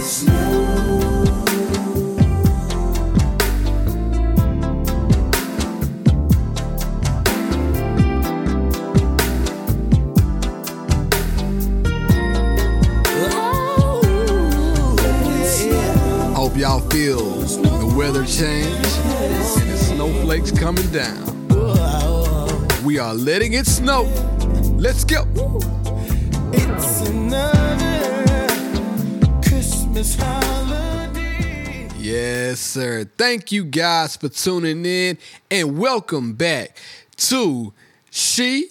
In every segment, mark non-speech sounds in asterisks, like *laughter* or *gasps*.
Hope y'all feel the weather change and the snowflakes coming down. We are letting it snow. Let's go. It's holiday. Yes, sir. Thank you guys for tuning in and welcome back to She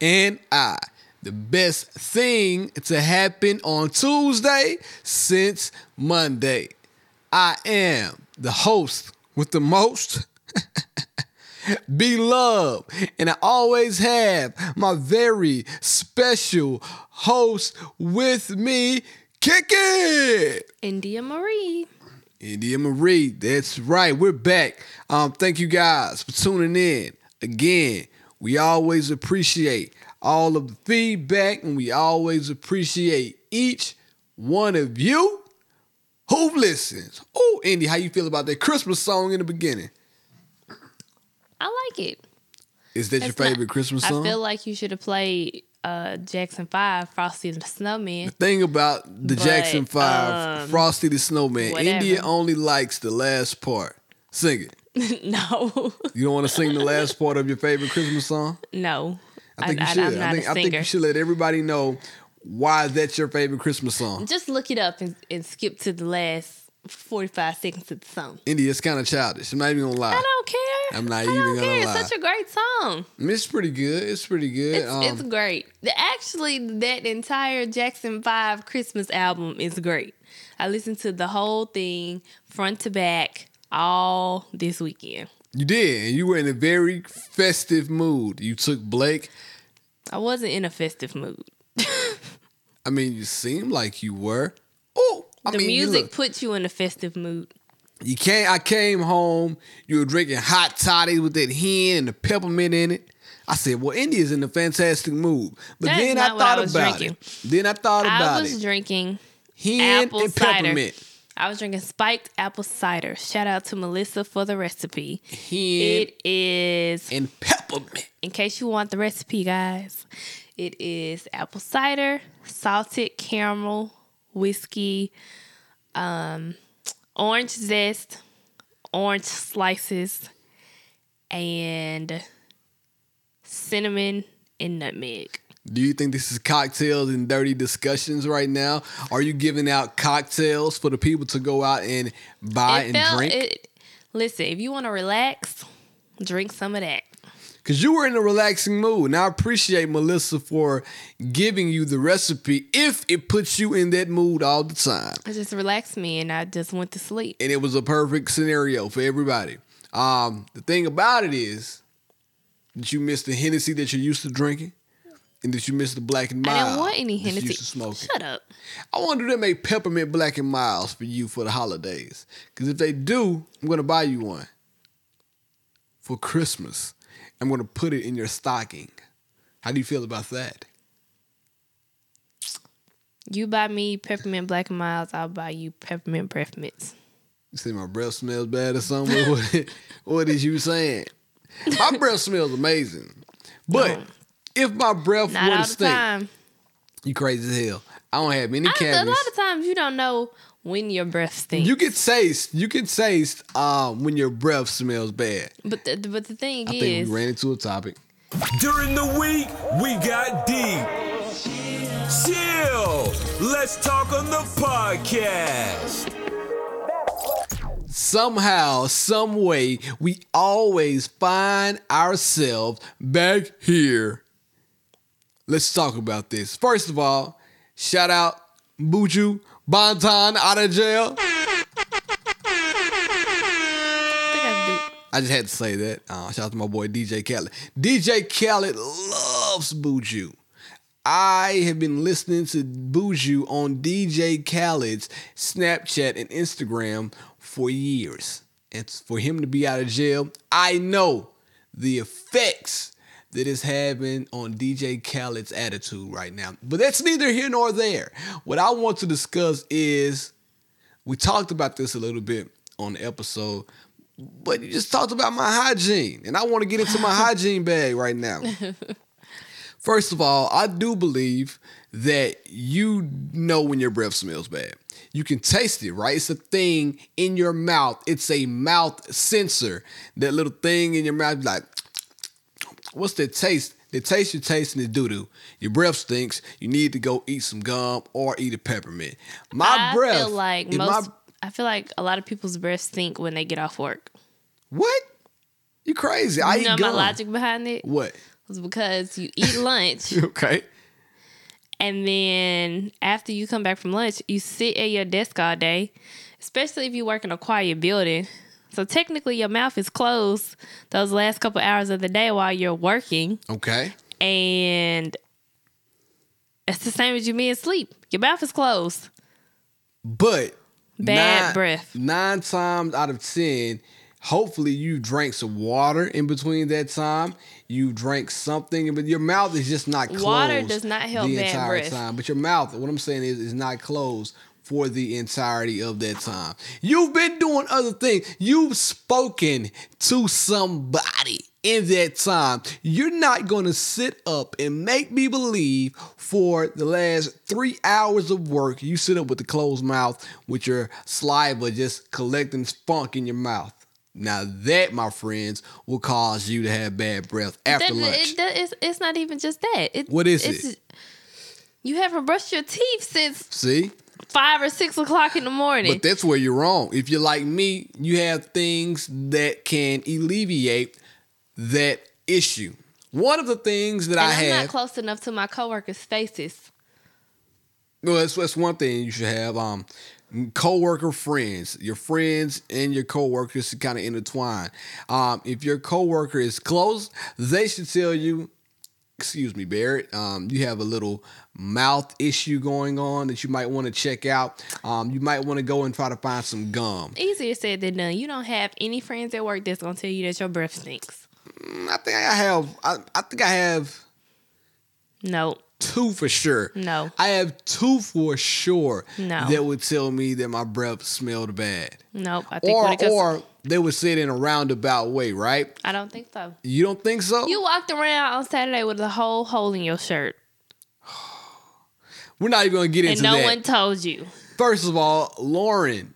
and I. The best thing to happen on Tuesday since Monday. I am the host with the most. Be *laughs* Beloved, and I always have my very special host with me, Kick It! India Marie. India Marie, that's right. We're back. Um, thank you guys for tuning in. Again, we always appreciate all of the feedback and we always appreciate each one of you who listens. Oh, Indy, how you feel about that Christmas song in the beginning? I like it. Is that your It's not- favorite Christmas song? I feel like you should have played uh, Jackson 5, Frosty the Snowman. The thing about the But, Jackson Five, um, Frosty the Snowman, whatever. India only likes the last part. Sing it. *laughs* no. You don't want to sing the last part of your favorite Christmas song? no. I think I, you should. not I think I think you should let everybody know why that's your favorite Christmas song. Just look it up and, and skip to the last 45 seconds of the song. India, it's kind of childish. I'm not even gonna lie. I don't care. I'm not I even don't gonna care. lie. It's such a great song. It's pretty good. It's pretty good. It's, um, it's great. The, actually, that entire Jackson 5 Christmas album is great. I listened to the whole thing front to back all this weekend. you did, and you were in a very festive mood. You took Blake. I wasn't in a festive mood. *laughs* I mean, you seemed like you were. I the mean, music look- puts you in a festive mood. You can't. I came home. You were drinking hot toddies with that hen and the peppermint in it. I said, "Well, India's in a fantastic mood." But That then I I thought was about drinking. it. Then I thought about it. I was it. drinking Hen apple and cider. peppermint. I was drinking spiked apple cider. Shout out to Melissa for the recipe. Hen It is, and peppermint. in case you want the recipe, guys, it is apple cider, salted caramel, whiskey, um, orange zest, orange slices, and cinnamon and nutmeg. Do you think this is cocktails and dirty discussions right now? Are you giving out cocktails for the people to go out and buy and drink? It, listen, if you want to relax, drink some of that. Because you were in a relaxing mood. And I appreciate Melissa for giving you the recipe if it puts you in that mood all the time. It just relaxed me, and I just went to sleep. And it was a perfect scenario for everybody. Um, the thing about it is that you missed the Hennessy that you're used to drinking. And that you missed the black and mild. I didn't want any Hennessy. smoking. Shut up. I wonder if they make peppermint Black and Milds for you for the holidays. Because if they do, I'm going to buy you one for Christmas. I'm going to put it in your stocking. How do you feel about that? You buy me peppermint Black and Milds, I'll buy you peppermint breath mints. You say my breath smells bad or something? *laughs* what, what is you saying? My breath smells amazing. But No. if my breath Not the stink, time. You crazy as hell. I don't have any I, a cavities. lot of times you don't know when your breath stinks. You can taste, you can taste um, when your breath smells bad. but the, but the thing I is, think we ran into a topic. During the week, we got deep. Chill. Let's talk on the podcast. somehow, some way, we always find ourselves back here. Let's talk about this. First of all, shout out Buju Banton out of jail. I think I do. I just had to say that. Uh, shout out to my boy DJ Khaled. DJ Khaled loves Buju. I have been listening to Buju on DJ Khaled's Snapchat and Instagram for years. And for him to be out of jail, I know the effects that it's having on DJ Khaled's attitude right now. But that's neither here nor there. What I want to discuss is We talked about this a little bit on the episode, but you just talked about my hygiene, and I want to get into my *laughs* hygiene bag right now. *laughs* First of all, I do believe that you know when your breath smells bad. You can taste it, right? It's a thing in your mouth. It's a mouth sensor. That little thing in your mouth, like, what's the taste? The taste you're tasting is doo doo. Your breath stinks. You need to go eat some gum or eat a peppermint. My I breath. feel like most. my- I feel like a lot of people's breath stink when they get off work. what? You crazy? I You know my logic behind it What? was because you eat *laughs* lunch Okay. and then after you come back from lunch, you sit at your desk all day, especially if you work in a quiet building. So technically, your mouth is closed those last couple hours of the day while you're working, Okay. and it's the same as you being asleep. Your mouth is closed. But Bad nine- breath. Nine times out of ten, hopefully you drank some water in between that time. You drank something, but your mouth is just not closed. Water does not help the bad entire breath. time. But your mouth, what I'm saying is, is not closed for the entirety of that time. You've been doing other things. You've spoken to somebody in that time. You're not going to sit up and make me believe for the last three hours of work, you sit up with a closed mouth with your saliva just collecting spunk in your mouth. Now that, my friends, will cause you to have bad breath after That- lunch. it- that- it's, it's not even just that. It, What is it's, it? You haven't brushed your teeth since See? Five or six o'clock in the morning. But that's where you're wrong. If you're like me, you have things that can alleviate that issue. One of the things that and I I'm have, not close enough to my coworkers' faces. well, that's, that's one thing you should have. Um, co-worker friends, your friends and your co-workers kind of intertwine. Um, if your co-worker is close, they should tell you. Excuse me, Barrett. Um, you have a little mouth issue going on that you might want to check out. Um, you might want to go and try to find some gum. Easier said than done. You don't have any friends at work that's gonna tell you that your breath stinks. I think I have. I, I think I have No, two for sure. No. I have two for sure. No. That would tell me that my breath smelled bad. nope. I think Or comes, or they would say it in a roundabout way, right? I don't think so. You don't think so? You walked around on Saturday with a whole hole in your shirt, We're not even gonna get and into no that. No one told you. First of all, Lauren,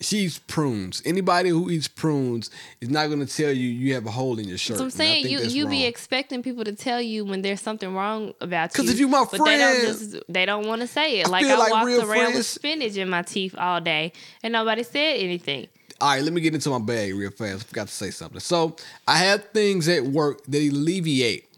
she eats prunes. Anybody who eats prunes is not gonna tell you you have a hole in your shirt. So I'm saying you you be expecting people to tell you when there's something wrong about you. Because if you my but they don't just they don't want to say it. Like feel I like walked around with spinach in my teeth all day, and nobody said anything. All right, let me get into my bag real fast. I Forgot to say something. So I have things at work that alleviate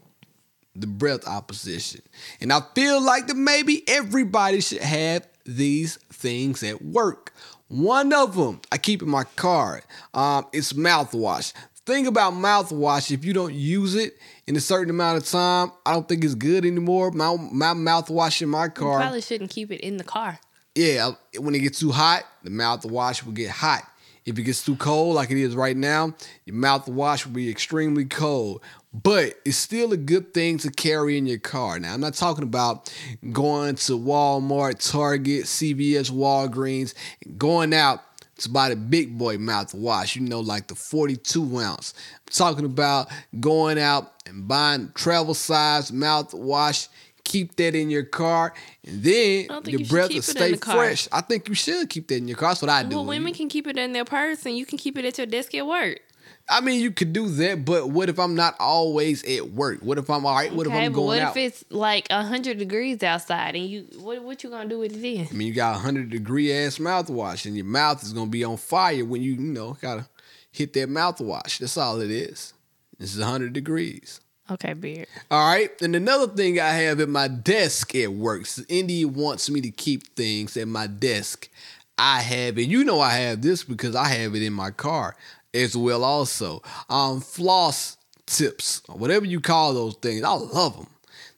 the breath opposition. And I feel like that maybe everybody should have these things at work. One of them I keep in my car. Um, it's mouthwash. Thing about mouthwash, if you don't use it in a certain amount of time, I don't think it's good anymore. My my mouthwash in my You car probably shouldn't keep it in the car. yeah, when it gets too hot, the mouthwash will get hot. If it gets too cold, like it is right now, your mouthwash will be extremely cold. But it's still a good thing to carry in your car. Now, I'm not talking about going to Walmart, Target, CVS, Walgreens, going out to buy the big boy mouthwash, you know, like the 42 ounce. I'm talking about going out and buying travel size mouthwash. Keep that in your car, and then your you breath will stay fresh. I think you should keep that in your car. That's what I do. Well, women can keep it in their purse, and you can keep it at your desk at work. I mean, you could do that, but what if I'm not always at work? What if I'm all right? What okay, if I'm going what out? What if it's like hundred degrees outside, and you what what you gonna do with it then? I mean, you got a hundred degree ass mouthwash, and your mouth is gonna be on fire when you, you know, gotta hit that mouthwash. That's all it is. This is hundred degrees. Okay, beard. All right. And another thing I have at my desk at work. So India wants me to keep things at my desk. I have it. You know I have this because I have it in my car as well also. Um floss tips, or whatever you call those things. I love them.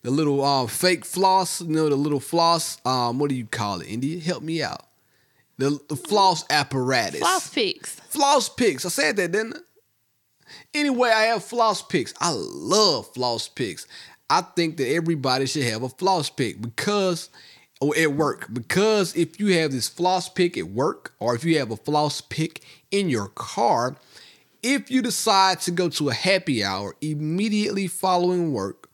The little um fake floss, you know, the little floss, um, what do you call it? India, help me out. The, the floss apparatus. Floss picks. Floss picks. I said that, didn't I? Anyway, I have floss picks. I love floss picks. I think that everybody should have a floss pick because or at work because if you have this floss pick at work or if you have a floss pick in your car, if you decide to go to a happy hour immediately following work,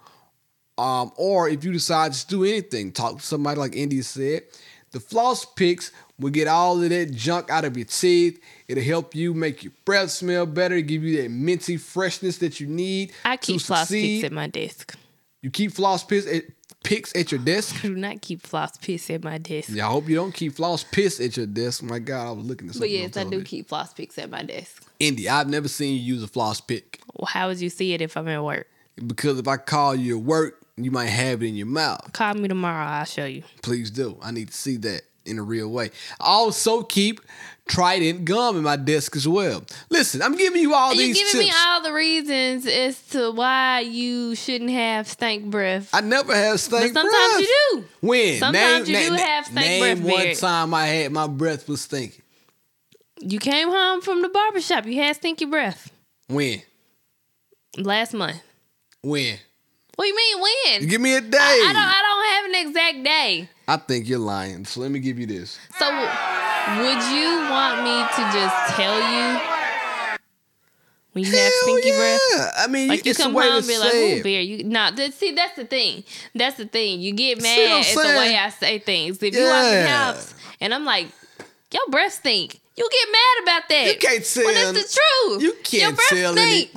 um, or if you decide to do anything, talk to somebody like India said, the floss picks will get all of that junk out of your teeth. It'll help you make your breath smell better, give you that minty freshness that you need. I to keep floss succeed. picks at my desk. You keep floss picks at, picks at your desk. I *laughs* do not keep floss picks at my desk. Yeah, I hope you don't keep floss piss at your desk. My God, I was looking at something. But yes, I do television. keep floss picks at my desk. Indy, I've never seen you use a floss pick Well, how would you see it if I'm at work? because if I call you at work, you might have it in your mouth. Call me tomorrow. I'll show you. Please do. I need to see that in a real way. I also keep Trident gum in my desk as well. Listen, I'm giving you all You're these giving tips. me all the reasons as to why you shouldn't have stank breath. I never have stank but sometimes breath. you do. When? Sometimes name, you do have stank name breath, one Barrett. time I had my breath was stinking. You came home from the barbershop. You had stinky breath When? last month. When? What do you mean when? Give me a day. I, I don't. I don't have an exact day. I think you're lying. So let me give you this. So, would you want me to just tell you when you have Hell stinky breath? I mean, Like you come home and be like, "Ooh, it. bear." You nah. See, that's the thing. That's the thing. You get See what I'm mad at the way I say things. If you walk in the house and I'm like, "Your breath stink," you get mad about that. You can't tell. When it's the truth. You Your can't breath tell any.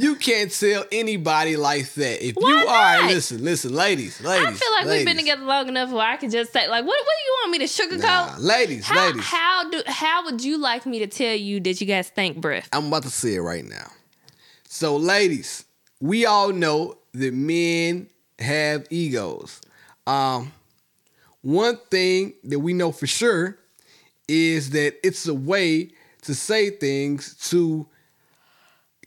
You can't tell anybody like that. If Why you are, listen, listen, ladies, ladies. I feel like we've been together long enough where I could just say, like, what, what do you want me to sugarcoat? Nah, ladies, how, ladies. how do how would you like me to tell you that you guys stank breath? I'm about to say it right now. So, ladies, we all know that men have egos. Um, one thing that we know for sure is that it's a way to say things to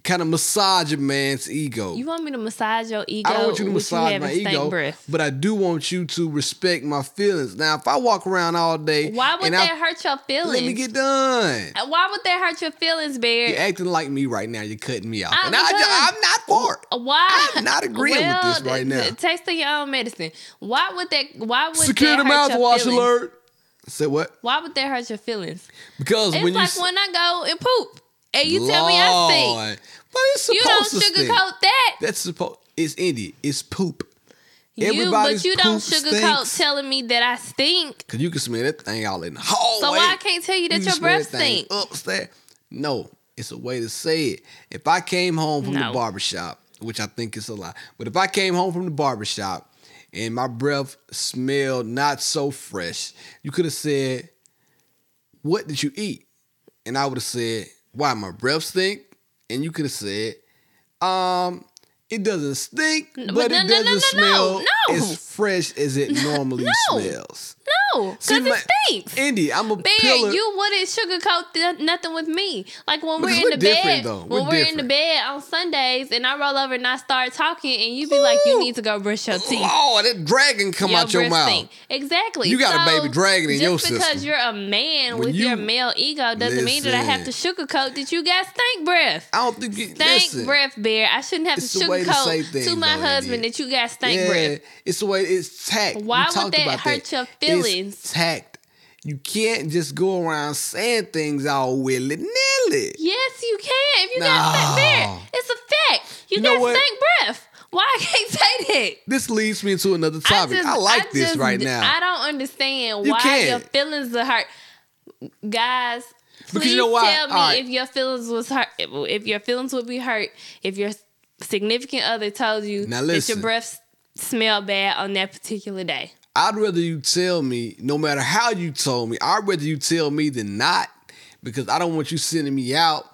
kind of massage a man's ego. You want me to massage your ego? I don't want you to massage having my ego, breath? but I do want you to respect my feelings. Now, if I walk around all day, Why would and that I, hurt your feelings? let me get done. Uh, Why would that hurt your feelings, Bear? You're acting like me right now. You're cutting me off, Ah, and I, because- I'm not for it. Uh, Why? I'm not agreeing with this right now. Taste of your own medicine. Why would that? Why would Security that hurt your mouthwash alert. Say what? Why would that hurt your feelings? Because It's when you like s- when I go and poop, and you tell me I stink. But it's You don't supposed to stink. sugarcoat that. That's supposed. It's India. It's poop. You, but you don't sugarcoat stinks. telling me that I stink. Cause you can smell that thing all in the hallway. So why I can't tell you that can your breath that thing stink? Upstairs. No, it's a way to say it. If I came home from the barbershop, which I think is a lie, but if I came home from the barbershop and my breath smelled not so fresh, you could have said, What did you eat? And I would have said, Why my breath stink? And you could have said, Um, it doesn't stink, but, but it no, no, doesn't no, no, smell. As fresh as it *laughs* normally No. smells. No, because it stinks. Indy, I'm a Bear, pillar. you wouldn't sugarcoat th- nothing with me. Like when we're in the bed, though. when We're we're in the bed on Sundays, and I roll over and I start talking, and you be like, "You need to go brush your teeth." Oh, that dragon come out your mouth. stink. Exactly. You got a baby dragon in your Just because you're a man When with you- your male ego doesn't mean that I have to sugarcoat that you got stank breath. I don't think you Stank listen, breath, bear. I shouldn't have to to sugarcoat things, to my though, husband India. that you got stank Yeah, breath. It's the way it's tact. Why would talked that hurt your It's feelings? tact. You can't just go around saying things all willy nilly. Yes, you can. If you got No. stank breath, it's a fact. You, You got stank breath. Why I can't *laughs* say that? This leads me into another topic. I, just- like this just- right now. I don't understand You why can't. your feelings are hurt, guys. Please Because you know why? tell me right. if your feelings was hurt. If your feelings would be hurt if your significant other told you Now that your listen. breath smelled bad on that particular day. I'd rather you tell me, no matter how you told me, I'd rather you tell me than not because I don't want you sending me out.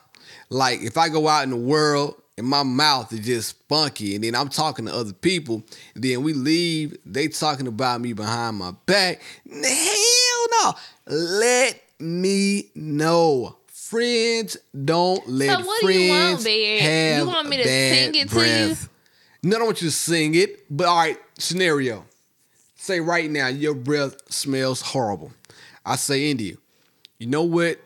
Like if I go out in the world and my mouth is just funky and then I'm talking to other people and then we leave, they talking about me behind my back. Hell no. Let me know. Friends don't let So what do friends you want, have You want me to bad sing it to breath. No, I don't want you to sing it. But all right, scenario. Say right now, your breath smells horrible. I say, India, you know what?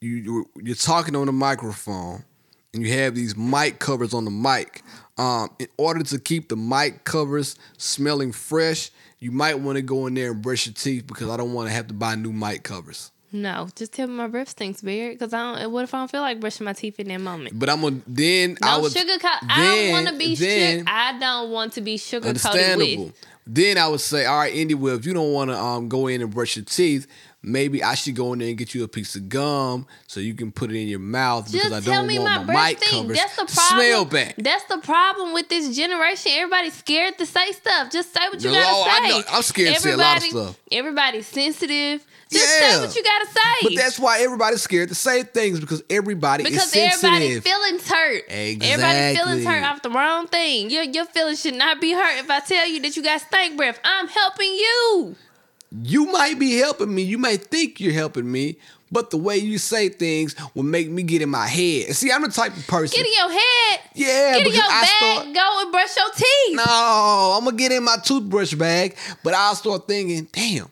You you- you're talking on the microphone, and you have these mic covers on the mic. Um, in order to keep the mic covers smelling fresh, you might want to go in there and brush your teeth because I don't want to have to buy new mic covers. No, just tell me my breath stinks, Beard. Because I don't. What if I don't feel like brushing my teeth in that moment? But I'm gonna then I No would sugar. Co- I don't want to be then- sugar. I don't want to be sugar understandable. with. Then I would say, all right, Indy, well, if you don't want to um, go in and brush your teeth, maybe I should go in there and get you a piece of gum so you can put it in your mouth Just because I don't want my my, breath mic covers That's the problem. smell bad. That's the problem with this generation. Everybody's scared to say stuff. Just say what you No, gotta I say. know. I'm scared to say a lot of stuff. Everybody's sensitive. Just Yeah. say what you gotta say. But that's why everybody's scared to say things because everybody because is sensitive. everybody's feelings hurt. Everybody's feelings Exactly. hurt off the wrong thing. Your your feelings should not be hurt if I tell you that you got stank breath. I'm helping you. you might be helping me. You might think you're helping me, but the way you say things will make me get in my head. And see, I'm the type of person. Get in your head. Yeah, Get in your I bag. start- Go and brush your teeth. No, I'm gonna get in my toothbrush bag, but I'll start thinking, damn,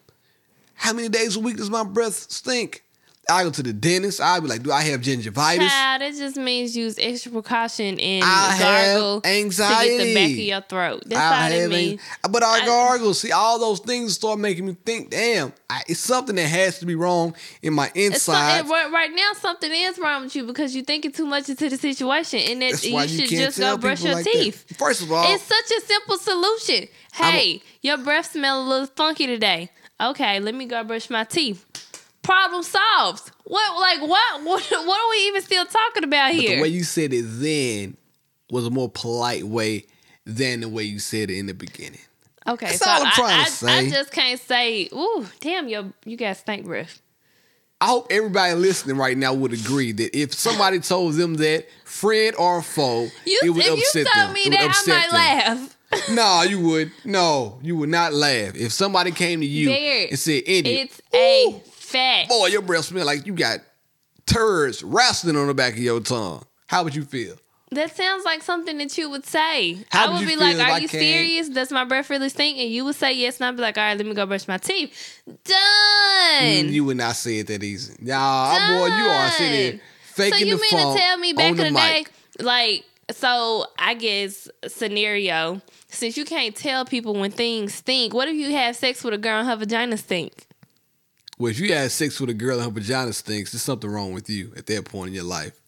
how many days a week does my breath stink? I go to the dentist. I'll be like, do I have gingivitis? Child, it just means use extra precaution and I have gargle to get the back of your throat. That's I all it means. an- but I I- gargle. See, all those things start making me think, damn, I, it's something that has to be wrong in my inside. right, right now, something is wrong with you because you're thinking too much into the situation, and that you you should just go brush your like that. teeth. First of all- it's such a simple solution. I'm a- Hey, your breath smell a little funky today. Okay, let me go brush my teeth. Problem solved. What, like, what, what, what are we even still talking about But here? the way you said it then was a more polite way than the way you said it in the beginning. Okay, That's so all I'm I, trying I, to say. I just can't say, "Ooh, damn, you you got stank breath." I hope everybody listening right now would agree that if somebody told them that, friend or foe, You, it would upset them. me It would that, I upset might them. laugh. *laughs* No, you would. No, you would not laugh. If somebody came to you Bear, and said, Indy, it's a fact. boy, your breath smell like you got turds wrestling on the back of your tongue. How would you feel? That sounds like something that you would say. How I would be like, "Are I you came- serious? Does my breath really stink?" And you would say yes, and I'd be like, "All right, let me go brush my teeth." Done. Mm, you would not say it that easy. Nah, boy, you are sitting there Done. faking so you the mean to tell me back in the the, day, like, so I guess scenario, since you can't tell people when things stink, what if you have sex with a girl and her vagina stink? Well, if you had sex with a girl and her vagina stinks, there's something wrong with you at that point in your life.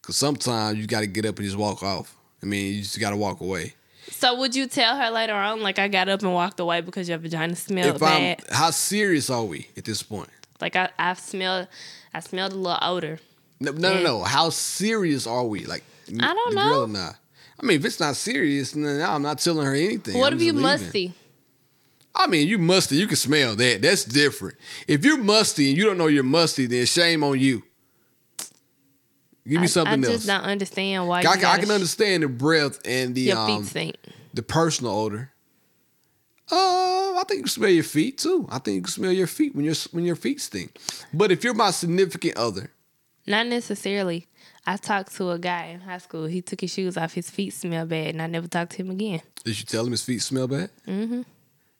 Because sometimes you got to get up and just walk off. I mean, you just got to walk away. So would you tell her later on, like I got up and walked away because your vagina smelled if I'm, bad? how serious are we at this point? Like I, I smelled, I smelled a little odor. No, no, no, no. How serious are we? Like, I don't know. Girl or not? I mean, if it's not serious, then I'm not telling her anything. what I'm if you leaving. musty? I mean, you musty. You can smell that. That's different. If you're musty and you don't know you're musty, then shame on you. Give me I, something I else. I just don't understand why. I, I can sh- understand the breath and the Your um, feet stink. the personal odor. Uh, I think you can smell your feet too. I think you can smell your feet when your when your feet stink. But if you're my significant other, Not necessarily. I talked to a guy in high school. He took his shoes off. His feet smell bad, and I never talked to him again. did you tell him his feet smell bad? Mm-hmm.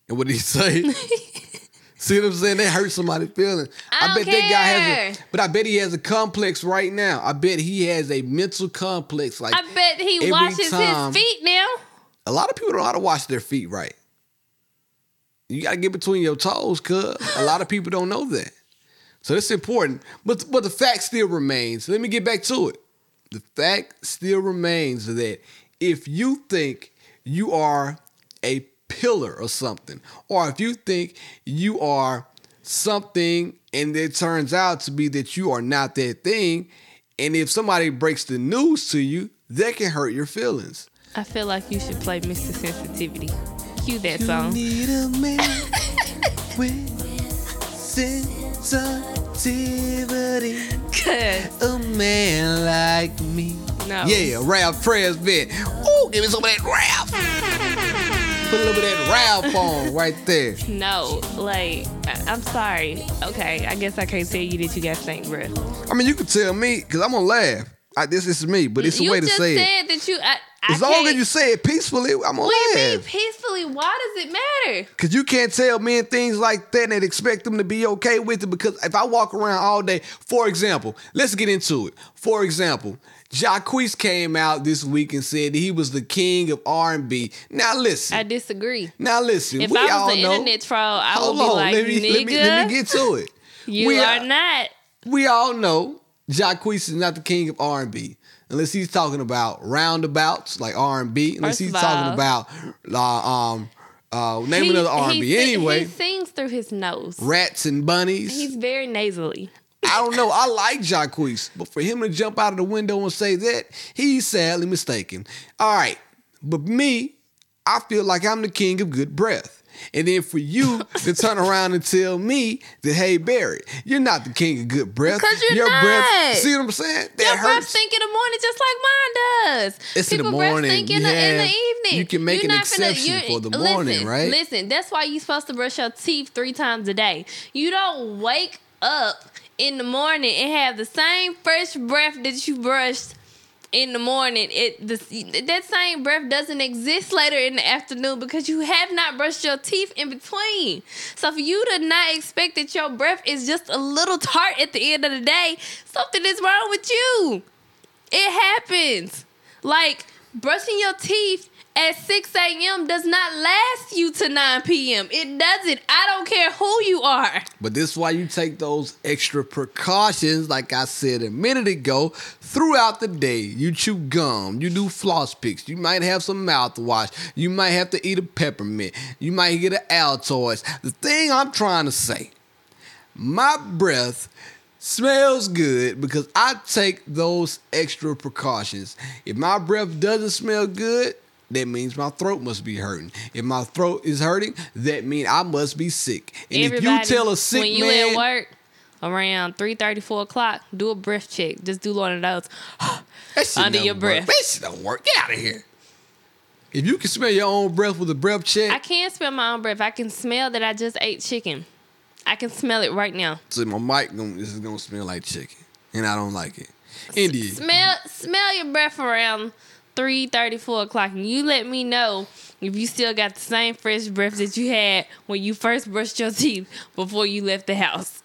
And what did he say? *laughs* See what I'm saying? That hurt somebody's feelings. I don't bet that guy has care. a, but I bet he has a complex right now. I bet he has a mental complex. Like I bet he washes time- his feet now. a lot of people don't know how to wash their feet right. You gotta get between your toes, cuz a lot of people don't know that. So that's important. But but the fact still remains. Let me get back to it. The fact still remains that if you think you are a pillar or something, or if you think you are something and it turns out to be that you are not that thing, and if somebody breaks the news to you, that can hurt your feelings. I feel like you should play Mr. Sensitivity. Cue that song. *laughs* need a man with sensitivity. Cause A man like me. No. Yeah, Ralph Tresvant. Ooh, give me some of that Ralph. Put a little bit of that Ralph on right there. no, like I- I'm sorry. Okay, I guess I can't tell you that you got stank breath. I mean, you can tell me, because I'm going to laugh. I, this is me, but it's a you way to say it. said that you. I, I As long as you say it peacefully, I'm gonna What laugh. peacefully? Why does it matter? Cause you can't tell men things like that and expect them to be okay with it. Because if I walk around all day, for example, let's get into it. For example, Jacquees came out this week and said he was the king of R&B. Now listen, I disagree. now listen. If we I all was an know. internet troll, I would be on, like, let me, nigga, let me let me get to it. *laughs* you we are not. we all know Jacquees is not the king of R&B unless he's talking about roundabouts like R&B. Unless First he's talking about uh, um uh, name He- another R&B. anyway, he sings through his nose. rats and bunnies. He's very nasally. I don't know. I like Jacquees, but for him to jump out of the window and say that, he's sadly mistaken. All right, but me, I feel like I'm the king of good breath. And then for you *laughs* to turn around and tell me that, hey Barry, you're not the king of good breath. Because you're Your breath, see what I'm saying? That Your breath hurts. stink in the morning just like mine does. It's in the People breath morning. stink in, You the, in the evening. you can make You're an not finna- exception you're- for the morning, listen, right? Listen, that's why you're supposed to brush your teeth three times a day. You don't wake up in the morning and have the same fresh breath that you brushed in the morning. It the, that same breath doesn't exist later in the afternoon because you have not brushed your teeth in between. So for you to not expect that your breath is just a little tart at the end of the day, something is wrong with you. It happens. Like brushing your teeth at 6 a.m. does not last you to 9 p.m. It doesn't. I don't care who you are. But this is why you take those extra precautions, like I said a minute ago, throughout the day. You chew gum, you do floss picks, you might have some mouthwash, you might have to eat a peppermint, you might get an Altoids. The thing I'm trying to say, my breath smells good because I take those extra precautions. If my breath doesn't smell good, that means my throat must be hurting. If my throat is hurting, that means I must be sick. And if you tell a sick when you man, at work around 3 4 o'clock, do a breath check. Just do one of those. *gasps* under your work. breath. That shit don't work. Get out of here. If you can smell your own breath with a breath check, I can't smell my own breath. I can smell that I just ate chicken. I can smell it right now. so my mic gonna, this is gonna smell like chicken, and I don't like it. India, Smell smell your breath around 3 4 o'clock and you let me know if you still got the same fresh breath that you had when you first brushed your *laughs* teeth before you left the house.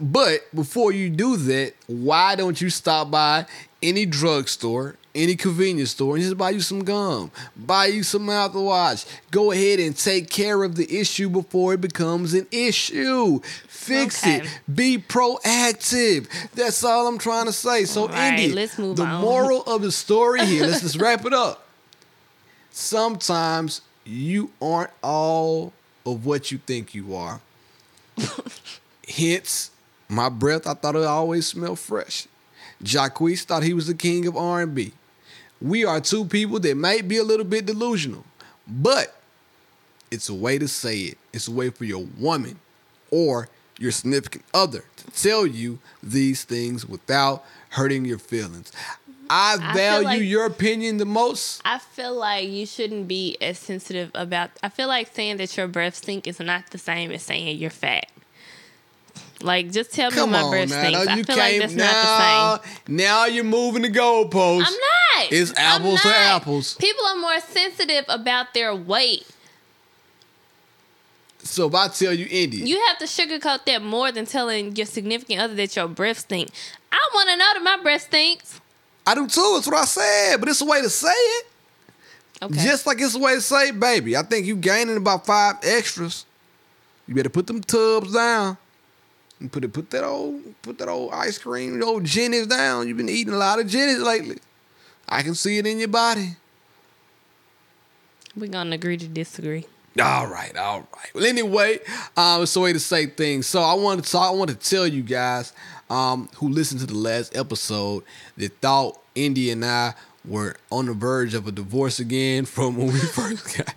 But before you do that, why don't you stop by any drugstore, any convenience store, and just buy you some gum, buy you some mouthwash? Go ahead and take care of the issue before it becomes an issue. Fix Okay. it. Be proactive. That's all I'm trying to say. So, All right, Indy, let's move the on. moral of the story *laughs* here. let's just wrap it up. Sometimes you aren't all of what you think you are. *laughs* Hence, my breath, I thought it always smelled fresh. Jacquees thought he was the king of R&B. We are two people that might be a little bit delusional, but it's a way to say it. It's a way for your woman or your significant other to tell you these things without hurting your feelings. Mm-hmm. I feel value like- your opinion the most. I feel like you shouldn't be as sensitive about I feel like saying that your breath stink is not the same as saying you're fat. Like just tell me Come my on breath now. stinks. No, I you feel like that's now, not the same. now you're moving the goalposts. I'm not. It's apples to apples. People are more sensitive about their weight. So if I tell you Indy, You have to sugarcoat that more than telling your significant other that your breath stinks. I want to know that my breath stinks. I do too. It's what I said, but it's a way to say it. Okay. Just like it's a way to say, baby, I think you gaining about five extras. You better put them tubs down. Put it, put that old, put that old ice cream, the old Jeni's down. You've been eating a lot of Jeni's lately. I can see it in your body. We're gonna agree to disagree. All right, all right. Well, anyway, um, it's a way to say things. So I wanted to, I want to tell you guys um, who listened to the last episode that thought Indy and I were on the verge of a divorce again from when we *laughs* first got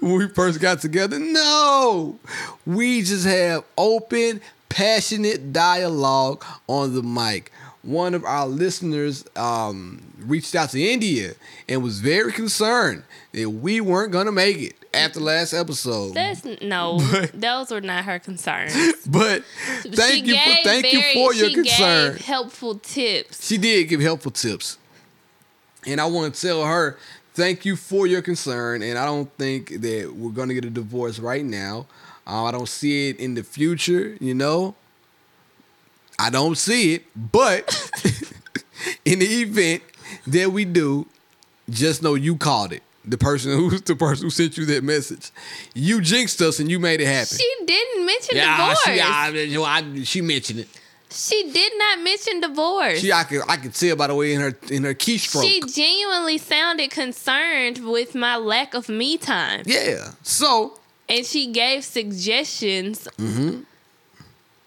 when we first got together. No, we just have open, passionate dialogue on the mic. One of our listeners um, reached out to India and was very concerned that we weren't gonna make it after last episode. That's no, *laughs* But- those were not her concerns. *laughs* but thank She you for thank you for your concern. Helpful tips. She did give helpful tips. And I want to tell her, thank you for your concern. And I don't think that we're going to get a divorce right now. Uh, I don't see it in the future, you know. I don't see it. But *laughs* in the event that we do, just know you called it. The person who's *laughs* the person who sent you that message. You jinxed us and you made it happen. She didn't mention yeah, divorce. she, She, I, I- she mentioned it. She did not mention divorce. She, I could, I could tell by the way in her in her keystroke. She genuinely sounded concerned with my lack of me time. Yeah. So And she gave suggestions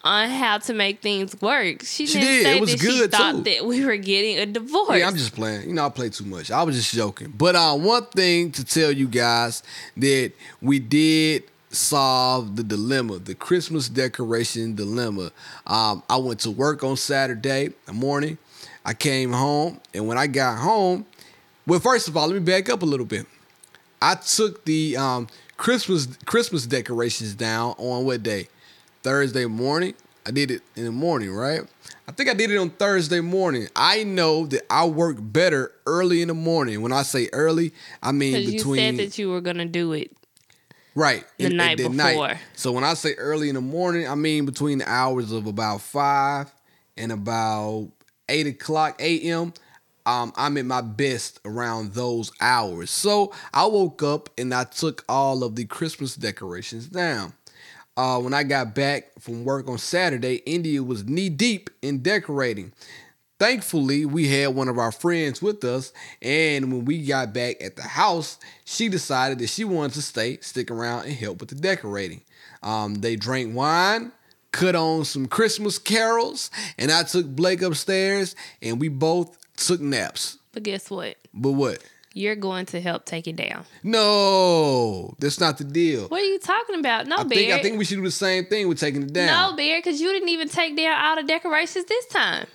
on how to make things work. She, She didn't did. say It was that she thought too. that we were getting a divorce. yeah, I'm just playing. You know, I play too much. I was just joking. But uh, one thing to tell you guys that we did solve the dilemma, the Christmas decoration dilemma. Um, I went to work on Saturday morning. I came home, and when I got home, well, first of all, let me back up a little bit. I took the um, Christmas Christmas decorations down on what day? Thursday morning. I did it in the morning, right? I think I did it on Thursday morning. I know that I work better early in the morning. When I say early, I mean Because you between said that you were gonna do it. right the in- night at before. So when I say early in the morning, I mean between the hours of about five and about eight o'clock a.m. Um, I'm at my best around those hours. So I woke up and I took all of the Christmas decorations down. Uh, when I got back from work on Saturday, India was knee deep in decorating. Thankfully, we had one of our friends with us, and when we got back at the house, she decided that she wanted to stay, stick around, and help with the decorating. Um, they drank wine, cut on some Christmas carols, and I took Blake upstairs, and we both took naps. But guess what? But what? You're going to help take it down. No, that's not the deal. What are you talking about? No, I Bear. think I think we should do the same thing with taking it down. No, Bear, because you didn't even take down all the decorations this time.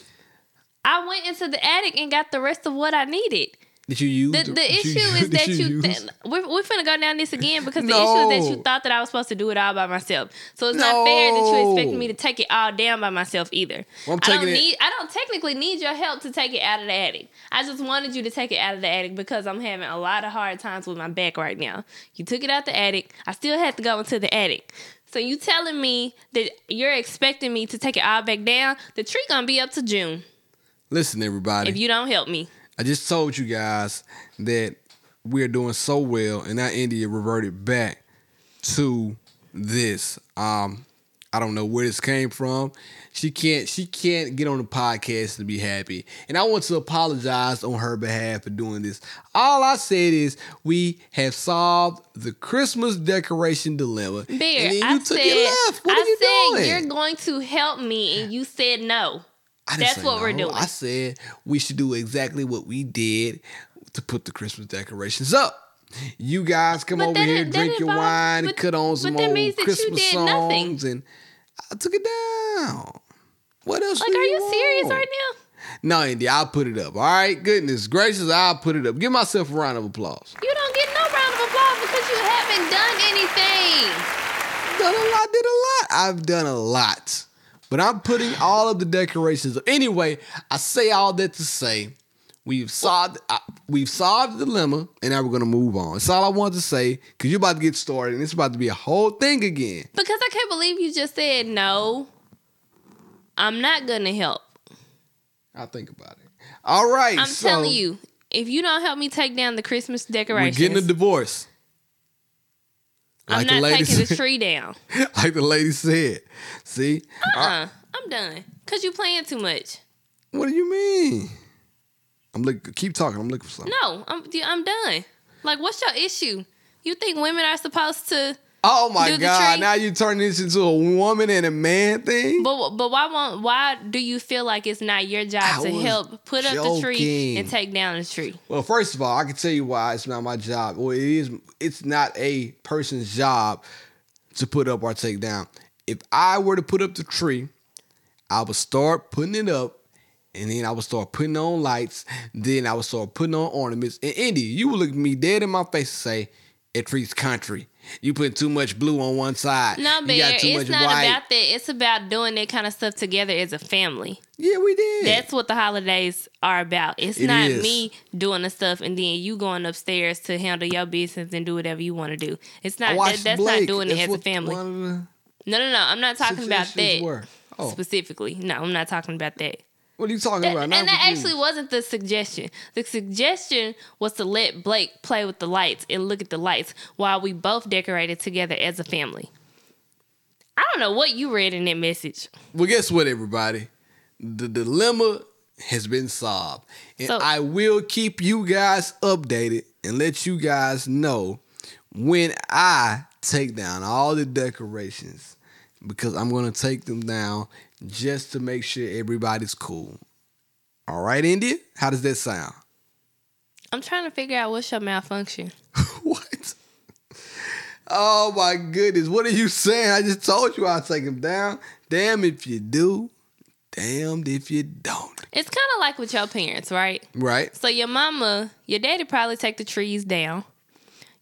I went into the attic and got the rest of what I needed. Did you use The, the issue you- is that you, use- *laughs* th- we're, we're finna go down this again because the issue is that you thought that I was supposed to do it all by myself. So it's not fair that you expected No. me to take it all down by myself either. Well, I don't it- need. I don't technically need your help to take it out of the attic. I just wanted you to take it out of the attic because I'm having a lot of hard times with my back right now. You took it out the attic. I still had to go into the attic. So you telling me that you're expecting me to take it all back down? The tree gonna be up to June Listen, everybody. if you don't help me. I just told you guys that we're doing so well, and now India reverted back to this. Um, I don't know where this came from. She can't. She can't get on the podcast to be happy, and I want to apologize on her behalf for doing this. All I said is we have solved the Christmas decoration dilemma. Bear, and then you I took said, it left. What I are you said doing? you're going to help me, and you said no. That's what we're doing. I said we should do exactly what we did to put the Christmas decorations up. You guys come But over that here, that drink your involved- wine, and but- cut on some old means that you Christmas songs, nothing. and I took it down. What else? Like, do are you want? serious right now? No, Indy, I'll put it up. All right, goodness gracious, I'll put it up. Give myself a round of applause. You don't get no round of applause because you haven't done anything. Done a lot, did a lot. I've done a lot. But I'm putting all of the decorations up. Anyway, I say all that to say we've solved uh, we've solved the dilemma and now we're gonna move on. That's all I wanted to say because you're about to get started and it's about to be a whole thing again. Because I can't believe you just said no. I'm not gonna help. I'll think about it. All right. I'm so telling you, if you don't help me take down the Christmas decorations, We're getting a divorce. I'm Like the not lady taking the said- tree down. *laughs* like the lady said. See? Uh, I'm done. Cause you playing too much. What do you mean? I'm look keep talking. I'm looking for something. No, I'm I'm done. Like, what's your issue? You think women are supposed to? Oh my God! tree. Now you turn this into a woman and a man thing. But but why won't why do you feel like it's not your job I to help put up the tree and take down the tree? Well, first of all, I can tell you why it's not my job. Well, it is. It's not a person's job to put up or take down. If I were to put up the tree, I would start putting it up, and then I would start putting on lights. Then I would start putting on ornaments. And Indy, you would look me dead in my face and say, It treats country. You put too much blue on one side. No, you got too it's much not white. about that. It's about doing that kind of stuff together as a family. yeah, we did. That's what the holidays are about. It's It not is. me doing the stuff and then you going upstairs to handle your business and do whatever you want to do. It's not that, that's Blake. not doing That's it as a family. No, no, no. I'm not talking about that were. Oh, specifically. No, I'm not talking about that. What are you talking That- about? and Now I'm that actually wasn't the suggestion. The suggestion was to let Blake play with the lights and look at the lights while we both decorated together as a family. I don't know what you read in that message. Well, guess what, everybody? The dilemma has been solved. And So- I will keep you guys updated and let you guys know when I take down all the decorations because I'm going to take them down just to make sure everybody's cool. All right, India? How does that sound? I'm trying to figure out what's your malfunction. *laughs* what? Oh my goodness. What are you saying? I just told you I'll take them down. Damn if you do. Damned if you don't. It's kind of like with your parents, right? Right? So your mama, your daddy probably take the trees down.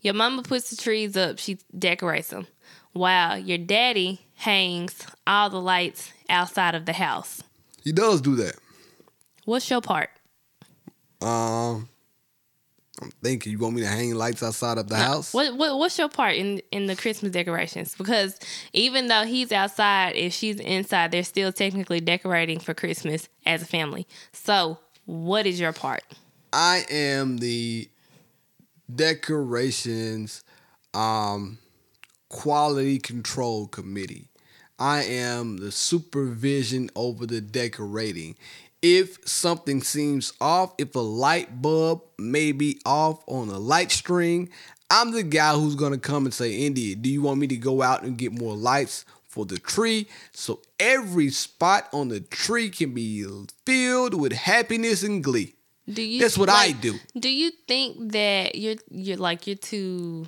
Your mama puts the trees up, she decorates them. While your daddy hangs all the lights outside of the house. He does do that. What's your part? Um, I'm thinking you want me to hang lights outside of the house. What, what what's your part in in the Christmas decorations? Because even though he's outside, if she's inside, they're still technically decorating for Christmas as a family. So, what is your part? I am the decorations um quality control committee. I am the supervision over the decorating. If something seems off, if a light bulb may be off on a light string, I'm the guy who's gonna come and say, India, do you want me to go out and get more lights for the tree so every spot on the tree can be filled with happiness and glee? Do you? That's what I do. Do you think that you're you're like you're too?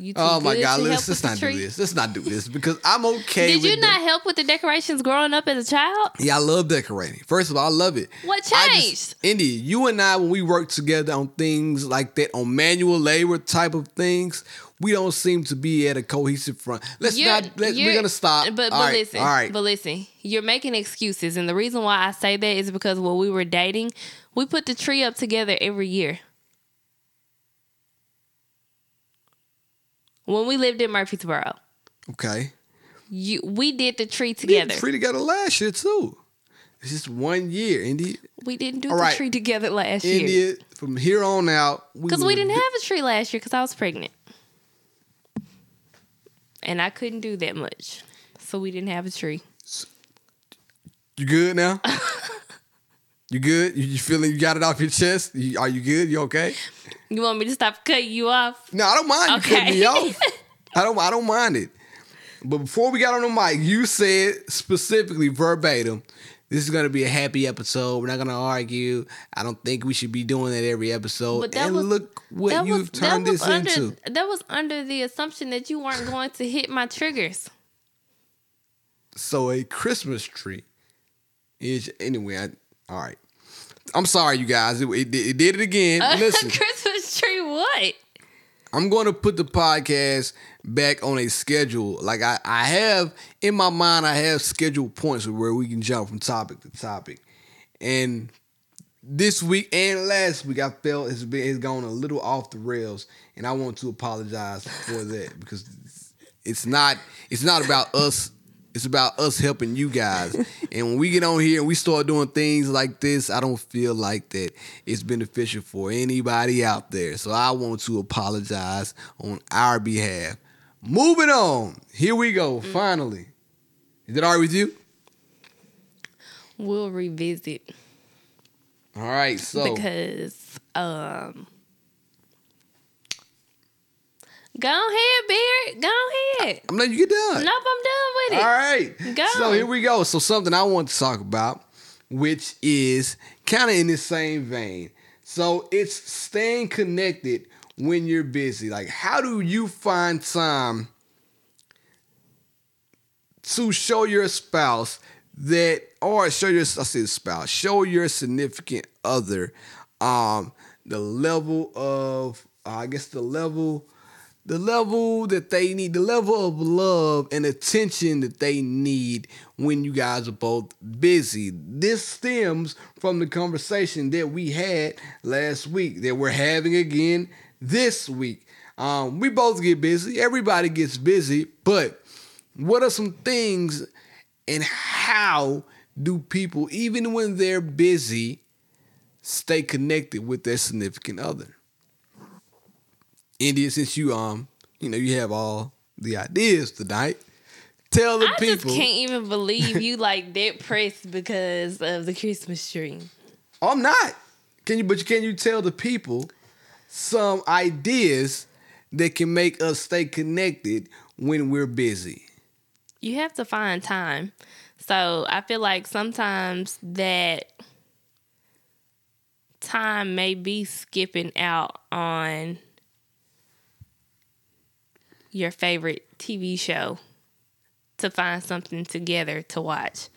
You too Oh my good God! Let's, let's not do tree? this. Let's not do this because I'm okay. Did you the- not help with the decorations growing up as a child? Yeah, I love decorating. First of all, I love it. What changed? just- Indy, you and I, when we work together on things like that, on manual labor type of things, we don't seem to be at a cohesive front. Let's You're- not. Let's, we're gonna stop. But, but All right, listen, all right. but listen, you're making excuses, and the reason why I say that is because when we were dating, we put the tree up together every year. When we lived in Murfreesboro, okay. you we did the tree together. We did together. Together last year too. It's just one year, Indy. we didn't do All the right. tree together last year India. From here on out, because we will didn't do- have a tree last year because I was pregnant, and I couldn't do that much, so we didn't have a tree. You good now? *laughs* you good? You, you feeling? You got it off your chest? You, are you good? You okay? You want me to stop cutting you off? No, I don't mind you cutting me off. *laughs* I don't. I don't mind it. But before we got on the mic, you said specifically verbatim, "This is gonna be a happy episode. We're not gonna argue. I don't think we should be doing that every episode." But that and was- look what you've was, turned this under, into. That was under the assumption that you weren't going to hit my triggers. So a Christmas tree is anyway. I, all right. I'm sorry, you guys. It, it, it did it again. Uh, *laughs* Listen. Christmas tree, what? I'm going to put the podcast back on a schedule. Like I, I have in my mind, I have scheduled points where we can jump from topic to topic. And this week and last week, I felt it's been it's gone a little off the rails, and I want to apologize for that because it's not it's not about us. It's about us helping you guys. *laughs* and when we get on here and we start doing things like this, I don't feel like that it's beneficial for anybody out there. So I want to apologize on our behalf. Moving on. Here we go. Finally. Is it all right with you? We'll revisit All right. So because um Go ahead, Beard. Go ahead. I'm letting you get done. Nope, I'm done with it. All right. Go. So here we go. So something I want to talk about, which is kind of in the same vein. So it's staying connected when you're busy. Like, how do you find time to show your spouse that, or show your, I say spouse, show your significant other, um, the level of, uh, I guess the level the level that they need, the level of love and attention that they need when you guys are both busy. This stems from the conversation that we had last week that we're having again this week. Um, we both get busy, everybody gets busy, but what are some things and how do people, even when they're busy, stay connected with their significant other? India, since you um, you know, you have all the ideas tonight. Tell the I people. just can't even believe you like that pressed because of the Christmas tree. I'm not. Can you? But can you tell the people some ideas that can make us stay connected when we're busy? You have to find time. So I feel like sometimes that time may be skipping out on your favorite TV show to find something together to watch.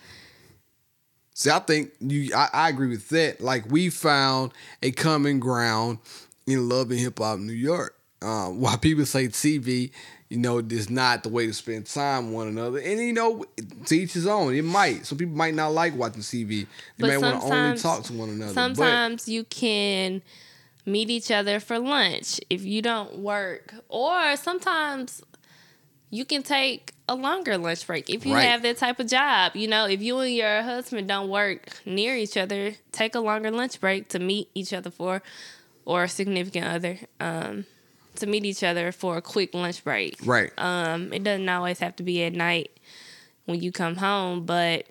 See, I think you. I, I agree with that. Like we found a common ground in love and hip hop New York. Um, *laughs* while people say TV, you know, is not the way to spend time with one another, and you know, to each his own. It might. Some people might not like watching TV. They But might want to only talk to one another. but- Sometimes you can meet each other for lunch if you don't work, or sometimes you can take a longer lunch break if you Right. have that type of job. You know, if you and your husband don't work near each other, take a longer lunch break to meet each other for, or a significant other, um, to meet each other for a quick lunch break. right. Um, it doesn't always have to be at night when you come home, but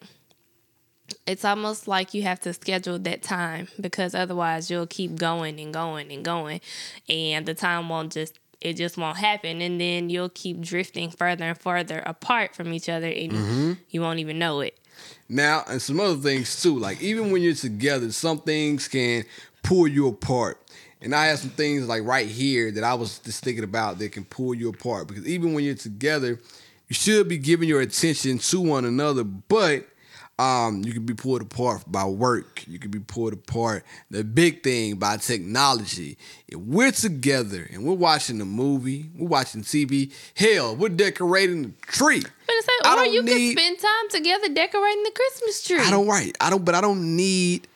it's almost like you have to schedule that time because otherwise you'll keep going and going and going and the time won't just it just won't happen and then you'll keep drifting further and further apart from each other and mm-hmm. you won't even know it. Now, and some other things too. Like even when you're together, some things can pull you apart. And I have some things like right here that I was just thinking about that can pull you apart. Because even when you're together, you should be giving your attention to one another, but um, you can be pulled apart by work. You can be pulled apart. The big thing by technology. If we're together and we're watching a movie, we're watching TV. Hell, we're decorating the tree. But it's like, or you need- can spend time together decorating the Christmas tree. I don't right. I don't but I don't need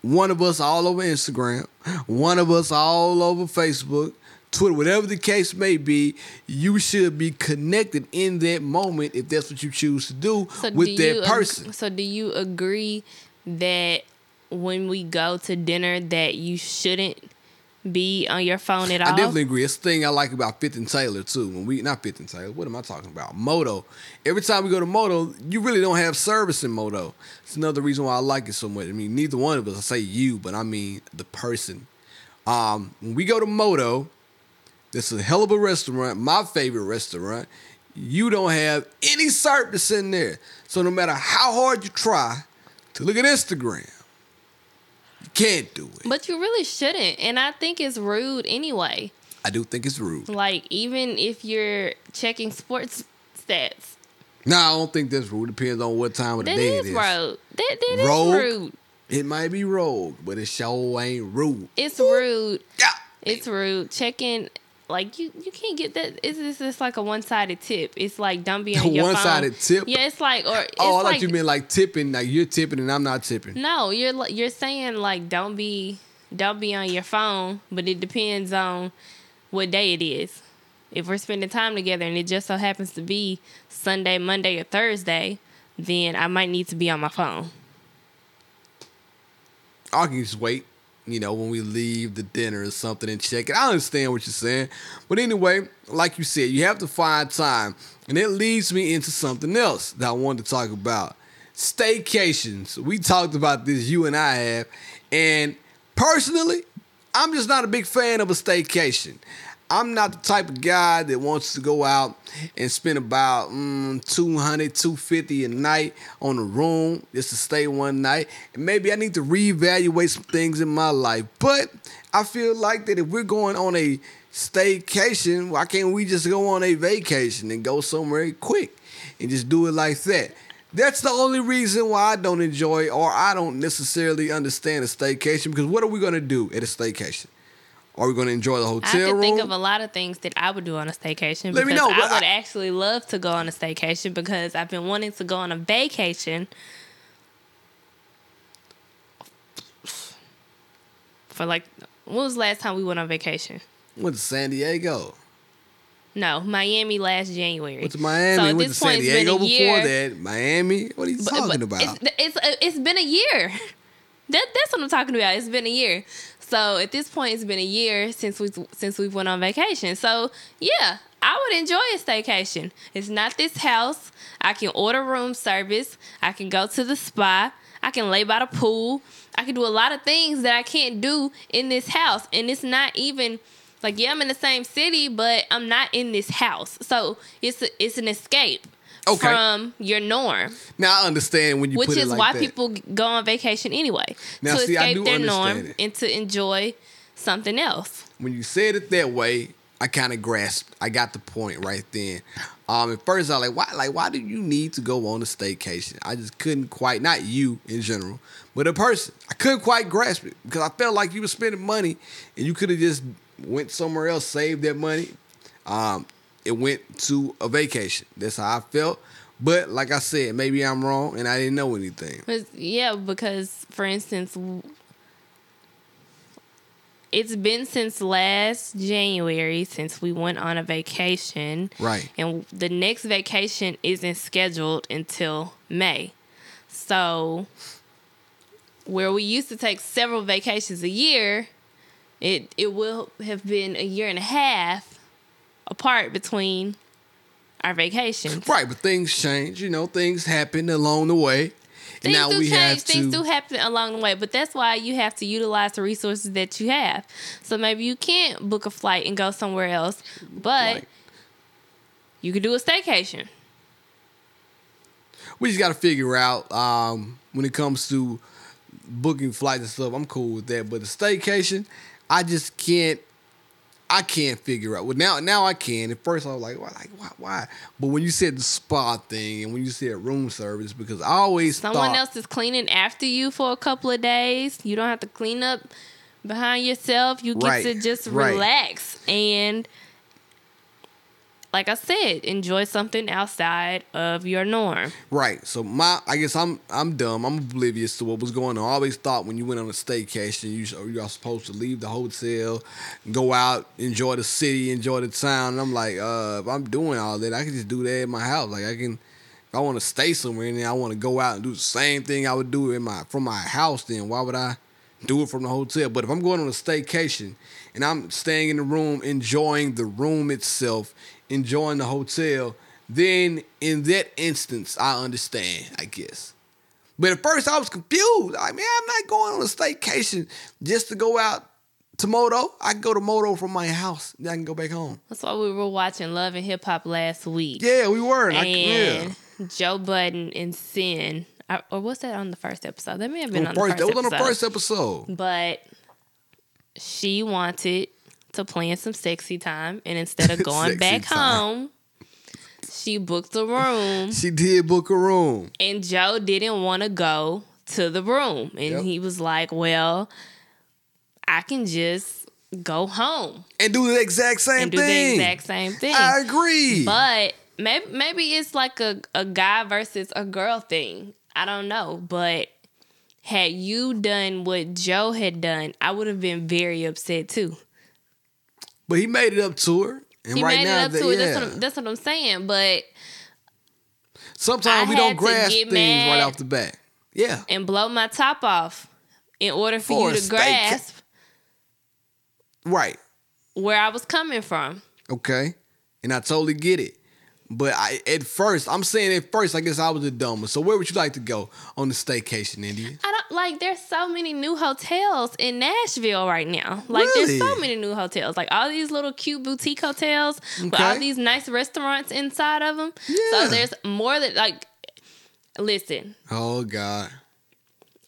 one of us all over Instagram, one of us all over Facebook, Twitter, whatever the case may be, you should be connected in that moment if that's what you choose to do So with do that you ag- person. so do you agree that when we go to dinner that you shouldn't be on your phone at all? I definitely agree. It's the thing I like about Fifth and Taylor too. When we not Fifth and Taylor, what am I talking about? Moto. Every time we go to Moto, you really don't have service in Moto. It's another reason why I like it so much. I mean, neither one of us. I say you, but I mean the person. Um, when we go to Moto, this is a hell of a restaurant, my favorite restaurant. You don't have any service in there. So no matter how hard you try to look at Instagram, you can't do it. But you really shouldn't. And I think it's rude anyway. I do think it's rude. Like even if you're checking sports stats. No, I don't think that's rude. Depends on what time of the That day is it is. rude. That that is Rogue? rude. It might be rogue, but it sure ain't rude. It's rude. Yeah. It's rude. Checking like you you can't get that. It's it's just like a one sided tip. It's like don't be *laughs* on your phone. One-sided tip? Yeah, it's like or it's Oh, I like thought you mean like tipping, like you're tipping and I'm not tipping. No, you're you're saying like don't be don't be on your phone, but it depends on what day it is. If we're spending time together and it just so happens to be Sunday, Monday, or Thursday, then I might need to be on my phone. I can just wait, you know, when we leave the dinner or something and check it. I understand what you're saying. But anyway, like you said, you have to find time. And it leads me into something else that I wanted to talk about. Staycations. We talked about this, you and I have. And personally, I'm just not a big fan of a staycation. I'm not the type of guy that wants to go out and spend about mm, 200, 250 a night on a room just to stay one night. And maybe I need to reevaluate some things in my life. But I feel like that if we're going on a staycation, why can't we just go on a vacation and go somewhere quick and just do it like that? That's the only reason why I don't enjoy or I don't necessarily understand a staycation because what are we going to do at a staycation? Are we going to enjoy the hotel I can room? think of a lot of things that I would do on a staycation Let me know, I would I- actually love to go on a staycation because I've been wanting to go on a vacation for like when was the last time we went on vacation? went to San Diego. No, Miami last January. Went to Miami. So at went this San point, been Diego before year. that. Miami. What are you But- talking but about? It's it's, uh, it's been a year. *laughs* That that's what I'm talking about. It's been a year. So at this point, it's been a year since we since we went on vacation. So yeah, I would enjoy a staycation. It's not this house. I can order room service. I can go to the spa. I can lay by the pool. I can do a lot of things that I can't do in this house. And it's not even like yeah, I'm in the same city, but I'm not in this house. So it's a, it's an escape Okay. from your norm now I understand when you which put it is like Which is why that. people go on vacation anyway Now, to see, escape their norm it. and to enjoy something else. when you said it that way, I kind of grasped. I got the point right then. Um, at first I was like, why? Like, why do you need to go on a staycation? I just couldn't quite. Not you in general, but a person. I couldn't quite grasp it because I felt like you were spending money and you could have just went somewhere else, saved that money. Um, it went to a vacation. That's how I felt. But like I said, maybe I'm wrong and I didn't know anything. But yeah, because for instance, it's been since last January since we went on a vacation. Right. And the next vacation isn't scheduled until May. So where we used to take several vacations a year, it it will have been a year and a half apart between our vacations. Right, but things change. You know, things happen along the way. And Things now do we change. have to. Things do happen along the way, but that's why you have to utilize the resources that you have. So maybe you can't book a flight and go somewhere else, but Right. you could do a staycation. we just got to figure out um, when it comes to booking flights and stuff. I'm cool with that, but the staycation, I just can't. I can't figure out. Well, now now I can. At first, I was like, why? Like why? Why? But when you said the spa thing and when you said room service, because I always Someone thought, else is cleaning after you for a couple of days. You don't have to clean up behind yourself. You get Right, to just right. relax and like I said, enjoy something outside of your norm. Right. So my, I guess I'm, I'm dumb. I'm oblivious to what was going on. I always thought when you went on a staycation, you you are supposed to leave the hotel, go out, enjoy the city, enjoy the town. And I'm like, uh, if I'm doing all that, I can just do that in my house. Like I can, if I want to stay somewhere and then I want to go out and do the same thing I would do in my from my house, then why would I do it from the hotel? But if I'm going on a staycation and I'm staying in the room, enjoying the room itself, enjoying the hotel, then in that instance, I understand, I guess. But at first, I was confused. Like, man, I'm not going on a staycation just to go out to Moto. I can go to Moto from my house. Then I can go back home. That's why we were watching Love and Hip Hop last week. Yeah, we were. And I- yeah. Joe Budden and Cyn, I- or was that on the first episode? That may have been On on, the first, that was on the first episode. But she wanted to plan some sexy time, and instead of *laughs* going back time. home, she booked a room, She did book a room. and Joe didn't want to go to the room, and Yep. he was like, "Well, I can just go home And do the exact same and do thing. the exact same thing." I agree. But maybe maybe it's like a, a guy versus a girl thing. I don't know. But had you done what Joe had done, I would have been very upset too. But he made it up to her. And He right made now, it up that- to. That's yeah. what, I'm, that's what I'm saying. But sometimes I we don't grasp things right off the bat. Yeah. and blow my top off in order for, For you to steak- grasp Right. where I was coming from. Okay. And I totally get it. But I at first, I'm saying at first, I guess I was a dumber. So where would you like to go on the staycation, India? I don't like. There's so many new hotels in Nashville right now. Like there's so many new hotels. Like all these little cute boutique hotels with all these nice restaurants inside of them. Yeah. So there's more that like. Listen, Oh God.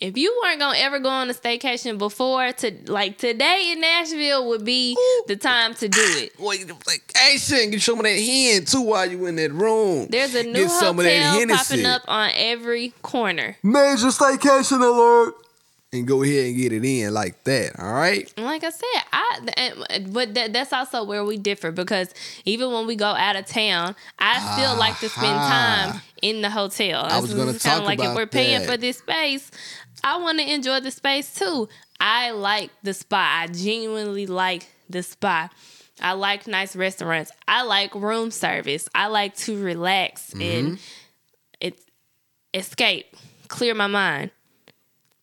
If you weren't gonna ever go on a staycation before, to like today in Nashville would be the time to do it. Wait, vacation. Get some of that hen too while you in that room. There's a new Get some of that hotel Hennessy. popping up on every corner. Major staycation alert. and go ahead and get it in like that. All right. Like I said, I and- but that, that's also where we differ because even when we go out of town, I still like to spend time in the hotel. I was gonna is kinda talk like if we're paying that. for this space, I want to enjoy the space too. I like the spa. I genuinely like the spa. I like nice restaurants. I like room service. I like to relax Mm-hmm. and it escape, clear my mind.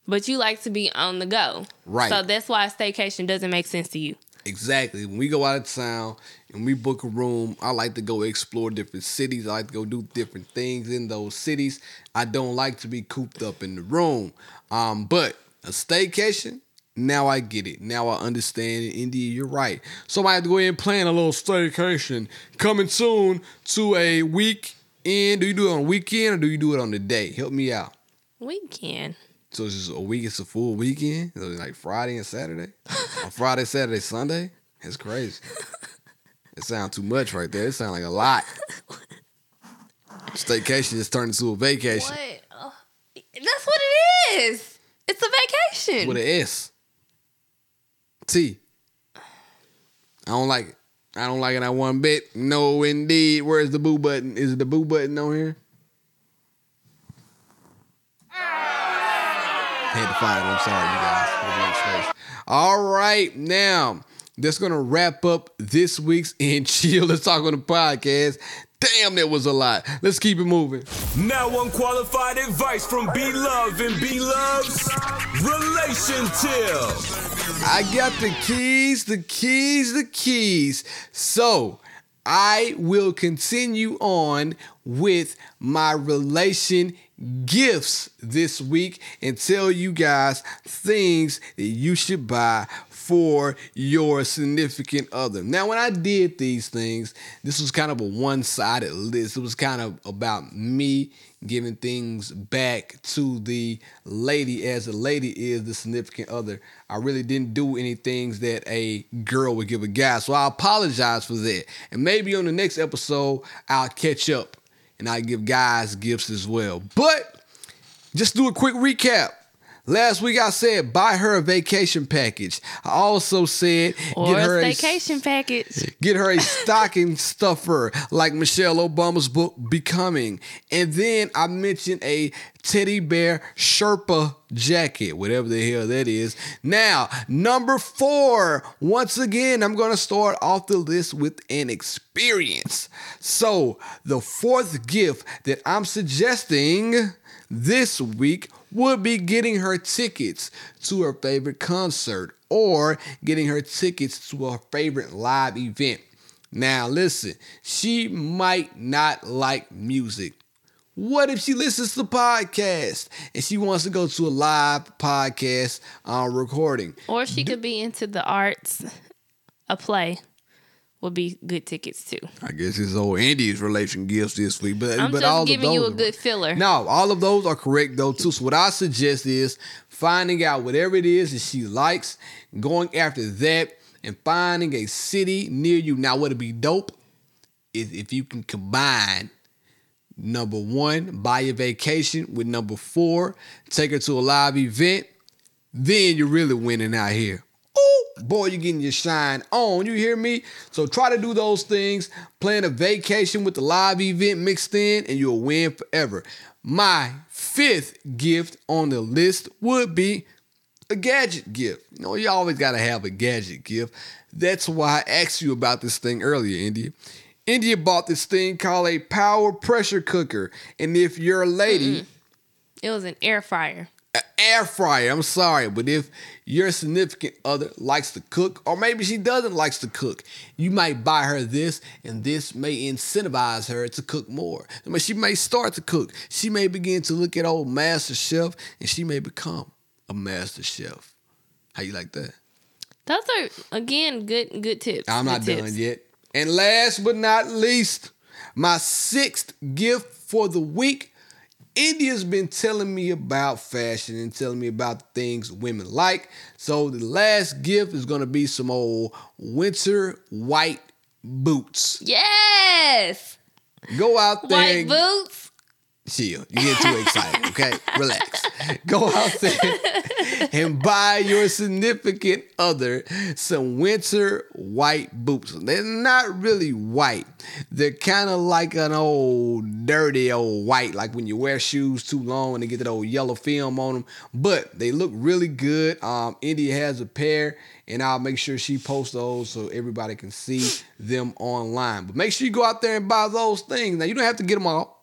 But you like to be on the go. Right. So that's why a staycation doesn't make sense to you. Exactly. When we go out of town and we book a room, I like to go explore different cities. I like to go do different things in those cities. I don't like to be cooped up in the room. Um, but a staycation, now I get it. Now I understand it. India, you're right. So I have to go ahead and plan a little staycation. Coming soon to a weekend. Do you do it on weekend or do you do it on the day? Help me out. Weekend. So it's just a week, it's a full weekend? So like Friday and Saturday? on *laughs* Friday, Saturday, Sunday? It's crazy. It sounds too much right there. It sounds like a lot. *laughs* Staycation just turned into a vacation What? That's what it is. Vacation. with an S. T. I don't like it. I don't like it not one bit. No, indeed. Where's the boo button? Is it the boo button on here? Had to find it. I'm sorry, you guys. All right, now that's gonna wrap up this week's *laughs* In Chill. Let's talk on the podcast. Damn, that was a lot. Let's keep it moving. Now unqualified advice from B Love and B Love's Relation Till. I got the keys, the keys, the keys. So I will continue on with my relation gifts this week and tell you guys things that you should buy for your significant other. Now, when I did these things, this was kind of a one sided list. It was kind of about me giving things back to the lady as the lady is the significant other. I really didn't do any things that a girl would give a guy. So I apologize for that. And maybe on the next episode, I'll catch up and I give guys gifts as well. But just do a quick recap. Last week I said buy her a vacation package. I also said or get a her a staycation package. Get her a stocking stuffer like Michelle Obama's book Becoming. And then I mentioned a teddy bear Sherpa jacket, whatever the hell that is. Now, number four, once again, I'm going to start off the list with an experience. So, the fourth gift that I'm suggesting this week would be getting her tickets to her favorite concert or getting her tickets to her favorite live event. Now, listen, she might not like music. What if she listens to podcast and she wants to go to a live podcast uh, recording? Or she could be into the arts. A play would be good tickets too. I guess it's old Andy's relation gifts this week, but I'm but just all giving of you a good filler. No, all of those are correct though too. So what I suggest is finding out whatever it is that she likes, going after that, and finding a city near you. Now, what'd be dope is if you can combine number one, buy a vacation with number four, take her to a live event, then you're really winning out here. Boy, you're getting your shine on. You hear me? So try to do those things. Plan a vacation with the live event mixed in, and you'll win forever. My fifth gift on the list would be a gadget gift. You know, you always got to have a gadget gift. That's why I asked you about this thing earlier, India. India bought this thing called a power pressure cooker. And if you're a lady, It was an air fryer. Air fryer. I'm sorry, but if your significant other likes to cook, or maybe she doesn't likes to cook, you might buy her this, and this may incentivize her to cook more. I mean, she may start to cook. She may begin to look at old Master Chef, and she may become a Master Chef. How you like that? Those are again good good tips. I'm not good done yet. And last but not least, my sixth gift for the week. India's been telling me about fashion and telling me about things women like. So the last gift is gonna be some old winter white boots. Yes. Go out there. White boots. Chill. You get too excited, okay? *laughs* Relax. Go out there and buy your significant other some winter white boots. They're not really white. They're kind of like an old dirty old white, like when you wear shoes too long and they get that old yellow film on them. But they look really good. Um, India has a pair, and I'll make sure she posts those so everybody can see them online. But make sure you go out there and buy those things. Now you don't have to get them all.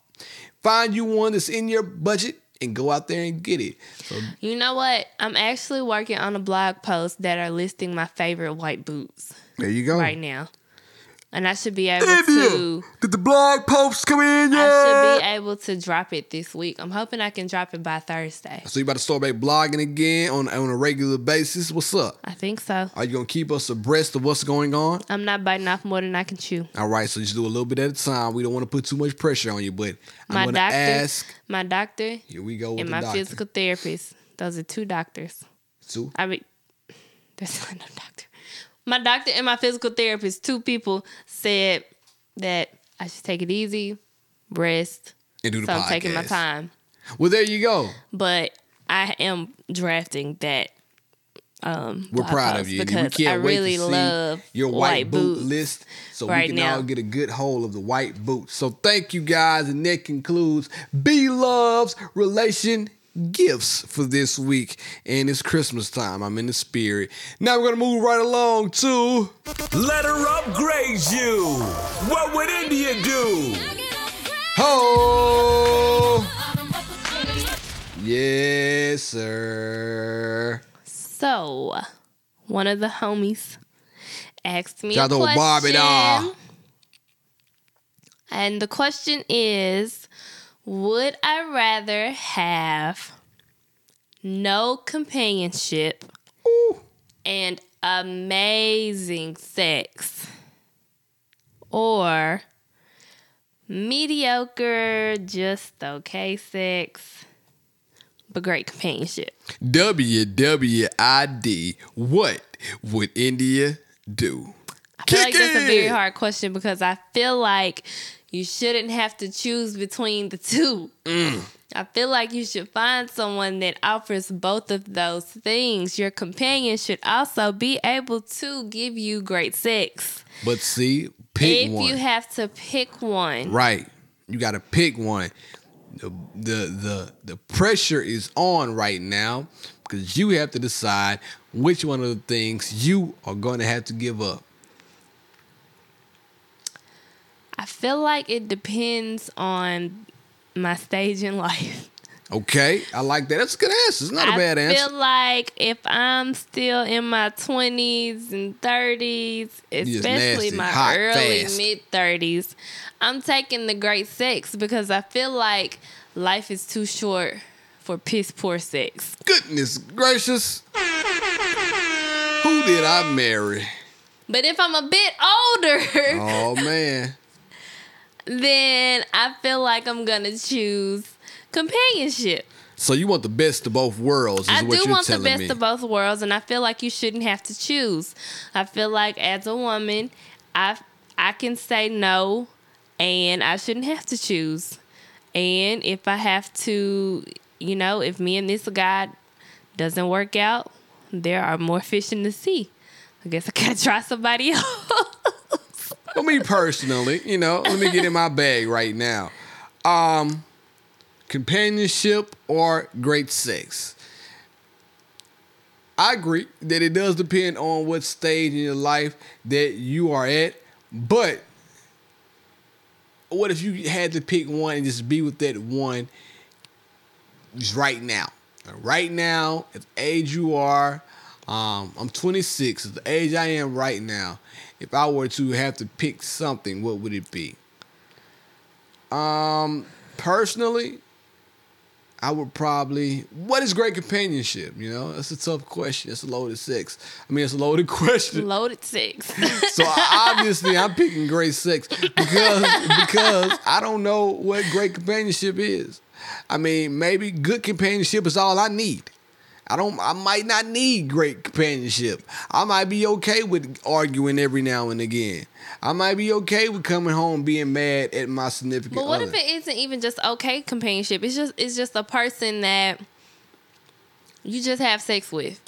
Find you one that's in your budget and go out there and get it. So You know what? I'm actually working on a blog post that are listing my favorite white boots there you go. right now. And I should be able to Did the blog posts come in yet? I should be able to drop it this week. I'm hoping I can drop it by Thursday. So you about to start back blogging again on on a regular basis? What's up? I think so. Are you gonna keep us abreast of what's going on? I'm not biting off more than I can chew. All right, so just do a little bit at a time. We don't want to put too much pressure on you, but I'm My gonna doctor, ask. my doctor, Here we go with and my doctor. physical therapist. Those are two doctors. So, I mean, *laughs* there's not no doctor. My doctor and my physical therapist, two people, said that I should take it easy, rest. and do the So podcast. I'm taking my time. Well, there you go. But I am drafting that. Um, We're proud of you. because I really love your white, boot boots list so we can now. all get a good hold of the white boots. So thank you guys, and that concludes B Love's relation gifts for this week. And it's Christmas time. I'm in the spirit. Now we're gonna move right along to Let her upgrade you. What would India do? Ho! Yes, sir. So, one of the homies asked me Shout a question. Bobby doll. And the question is Would I rather have no companionship and amazing sex or mediocre, just okay sex, but great companionship? WWID. What would India do? I feel like Kick that's a very hard question because I feel like you shouldn't have to choose between the two. Mm. I feel like you should find someone that offers both of those things. Your companion should also be able to give you great sex. But see, pick if one. you have to pick one, right. You got to pick one. The, the the the pressure is on right now because you have to decide which one of the things you are going to have to give up. I feel like it depends on my stage in *laughs* life. Okay, I like that. That's a good answer. It's not a bad answer. I feel like if I'm still in my 20s and 30s, especially nasty, my hot, early fast. mid 30s, I'm taking the great sex because I feel like life is too short for piss poor sex. Goodness gracious. Who did I marry? But if I'm a bit older, Oh man. *laughs* then I feel like I'm to choose companionship. So you want the best of both worlds? Is I do want the best me. of both worlds, and I feel like you shouldn't have to choose. I feel like as a woman, I I can say no, and I shouldn't have to choose. And if I have to, you know, if me and this guy doesn't work out, there are more fish in the sea. I guess I gotta *laughs* try somebody *laughs* else. Me personally, you know, let me get in my bag right now. Um, companionship or great sex. I agree that it does depend on what stage in your life that you are at, but what if you had to pick one and just be with that one just right now? Right now, at the age you are, um, I'm 26. At the age I am right now, if I were to have to pick something, what would it be? Um, personally, I would probably. What is great companionship? You know, that's a tough question. It's a loaded sex. I mean, it's a loaded *laughs* question. Loaded sex. *laughs* So obviously, I'm picking great sex because because I don't know what great companionship is. I mean, maybe good companionship is all I need. I don't. I might not need great companionship. I might be okay with arguing every now and again. I might be okay with coming home being mad at my significant But what other. if it isn't even just okay companionship? It's just it's just a person that you just have sex with.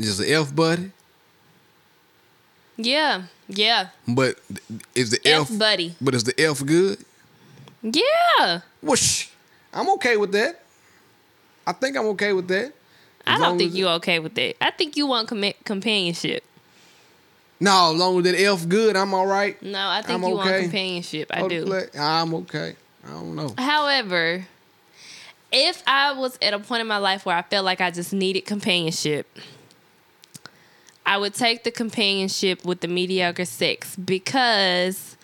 Just an F buddy, Yeah, yeah. but is the F F, buddy. but is the F good? Yeah. Whoosh. I'm okay with that. I think I'm okay with that. I don't think as- you okay with that. I think you want com- companionship. No, as long as that F good, I'm all right. No, I think I'm you want companionship. I do. I'm okay. I don't know. However, if I was at a point in my life where I felt like I just needed companionship, I would take the companionship with the mediocre sex because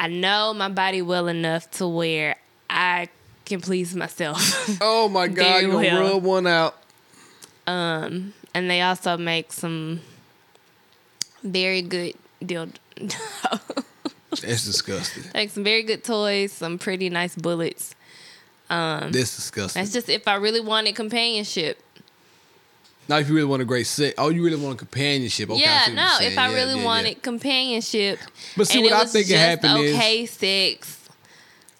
I know my body well enough to where I can please myself. *laughs* Oh my God, you gonna well. rub one out. Um, and they also make some very good dildo. *laughs* That's disgusting. like some very good toys, some pretty nice bullets. That's disgusting. That's just if I really wanted companionship. Now, if you really want a great sex, oh, you really want a companionship. Okay, yeah, no, if I Yeah, really yeah, yeah. wanted companionship, But see, and what I think it happened is- okay sex.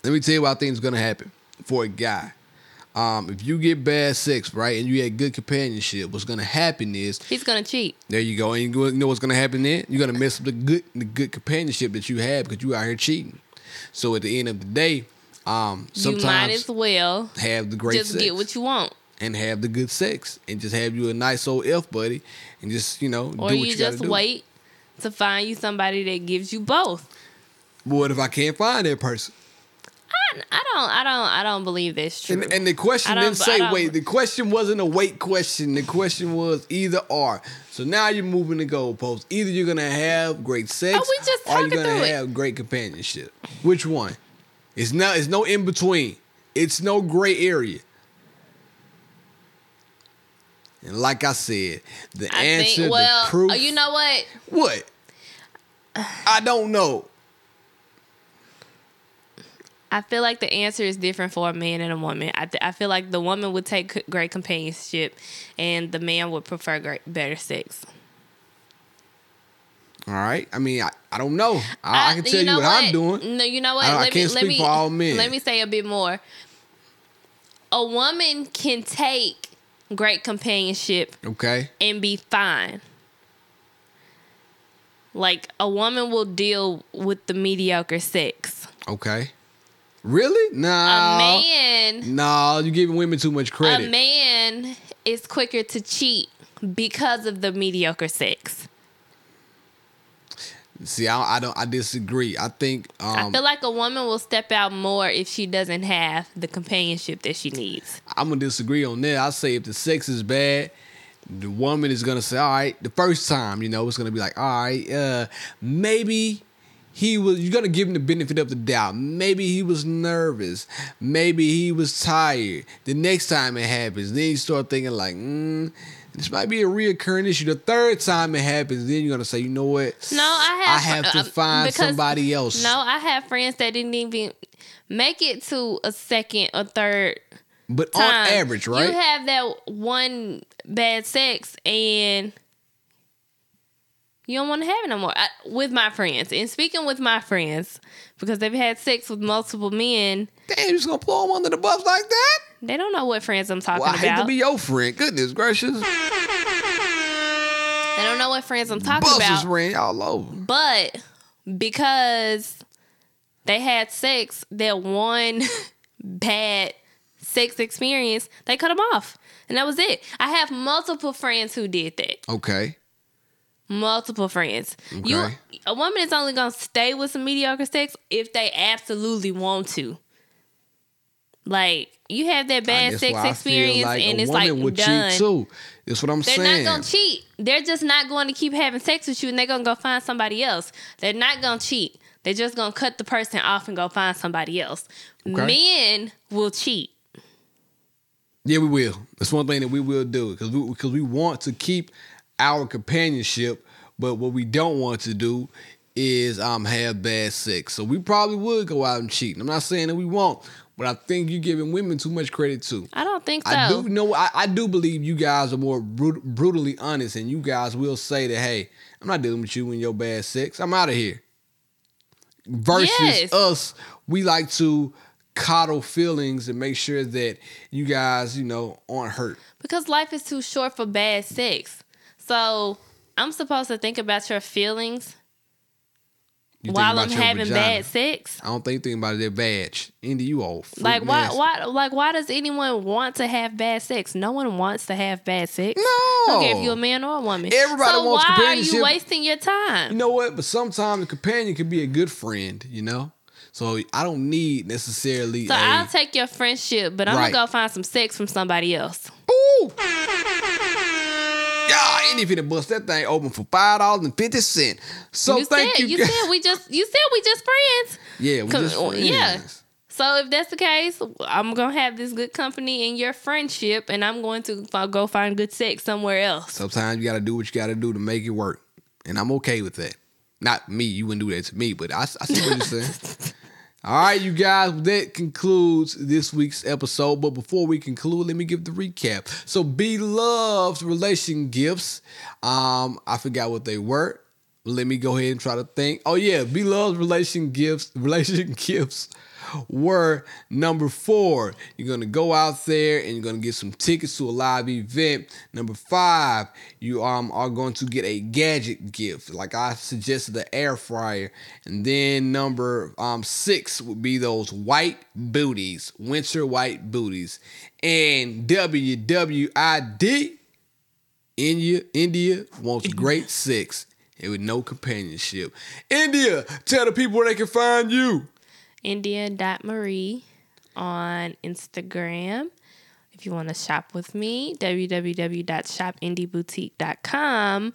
Let me tell you what I think is gonna happen for a guy. Um, if you get bad sex, right, and you had good companionship, what's gonna happen is He's gonna cheat. there you go, and you know what's gonna happen then? You're gonna mess up the good the good companionship that you have because you out here cheating. So at the end of the day, um, You might as well have the great just sex get what you want, and have the good sex and just have you a nice old F buddy and just you know or do what you, you, just wait to find you somebody that gives you both. But what if I can't find that person? I, I don't, I don't, I don't believe that's true. And, and the question didn't say wait. The question wasn't a wait question. The question was either or. So now you're moving the goalpost. Either you're gonna have great sex, Oh, we just or you're gonna through it. have great companionship. Which one? It's not. It's no in between. It's no gray area. And like I said, the I answer, think, well, the proof. uh, you know what? what? I don't know. I feel like the answer is different for a man and a woman. I, th- I feel like the woman would take great companionship, and the man would prefer great, better sex. All right. I mean, I, I don't know. I, I can tell you, know what, I'm doing. No, you know what? I- I let can't me let speak me for all men. let me say a bit more. A woman can take great companionship Okay. and be fine. Like a woman will deal with the mediocre sex. Okay. Really? Nah. A man Nah, you're giving women too much credit. a man is quicker to cheat because of the mediocre sex. See, I, I don't. I disagree. I think. Um, I feel like a woman will step out more if she doesn't have the companionship that she needs. I'm gonna disagree on that. I say if the sex is bad, the woman is gonna say, "All right." The first time, you know, it's gonna be like, "All right, uh, maybe." He was. You're gonna give him the benefit of the doubt. Maybe he was nervous. Maybe he was tired. The next time it happens, then you start thinking like, mm, "This might be a reoccurring issue." The third time it happens, then you're gonna say, "You know what? No, I have. I have to uh, find somebody else." No, I have friends that didn't even make it to a second or third but time. on average, right? You have that one bad sex and you don't want to have it no more. I, with my friends, and speaking with my friends, because they've had sex with multiple men, Damn, you just gonna pull them under the bus like that? they don't know what friends I'm talking Well, I hate to about. be your friend. Goodness gracious. they don't know what friends I'm talking about. Buses about. ran all over. But because they had sex, that one *laughs* bad sex experience, they cut them off. And that was it. I have multiple friends who did that. Okay. Multiple friends. You a woman is only gonna stay with some mediocre sex if they absolutely want to. Like you have that bad sex why I feel experience like and it's like would done. cheat too. That's what I'm saying. They're not gonna cheat. They're just not going to keep having sex with you, and they're gonna go find somebody else. They're not gonna cheat. They're just gonna cut the person off and go find somebody else. Okay. Men will cheat. Yeah, we will. That's one thing that we will do because we because we want to keep our companionship, but what we don't want to do is um have bad sex. So we probably would go out and cheat. I'm not saying that we won't, but I think you're giving women too much credit too. I don't think so. I do know. I, I do believe you guys are more brut- brutally honest, and you guys will say that, "Hey, I'm not dealing with you and your bad sex. I'm out of here." Versus Yes. us, we like to coddle feelings and make sure that you guys, you know, aren't hurt. Because life is too short for bad sex. So I'm supposed to think about your feelings You while I'm having vagina. bad sex. I don't think thinking about their badge. Indy, you old. Like why nasty. why like why does anyone want to have bad sex? No one wants to have bad sex. No. Don't care if you're a man or a woman. Everybody so wants why are companionship. you wasting your time? You know what? But sometimes a companion can be a good friend, you know? So I don't need necessarily so I'll take your friendship, but I'm Right. gonna go find some sex from somebody else. Ooh! Yeah, Indy finna bust that thing open for five dollars and fifty cent. So you thank said you. you said we just you said we just friends. yeah, we just friends. yeah. So if that's the case, I'm gonna have this good company in your friendship, and I'm going to go find good sex somewhere else. Sometimes you gotta do what you gotta do to make it work. And I'm okay with that. Not me, you wouldn't do that to me, but I, I see what you're saying. *laughs* All right, you guys, that concludes this week's episode. But before we conclude, let me give the recap. So, beloved relation gifts. Um, I forgot what they were. Let me go ahead and try to think. Oh yeah, beloved relation gifts. *laughs* Relation gifts were number four. You're gonna go out there and you're gonna get some tickets to a live event. Number five, you um are going to get a gadget gift, like I suggested, the air fryer. And then number um six would be those white booties, winter white booties, and WWID. India, India wants *laughs* great sex and with no companionship. India, tell the people where they can find you. India.Marie on Instagram. If you want to shop with me, www.shopindieboutique.com.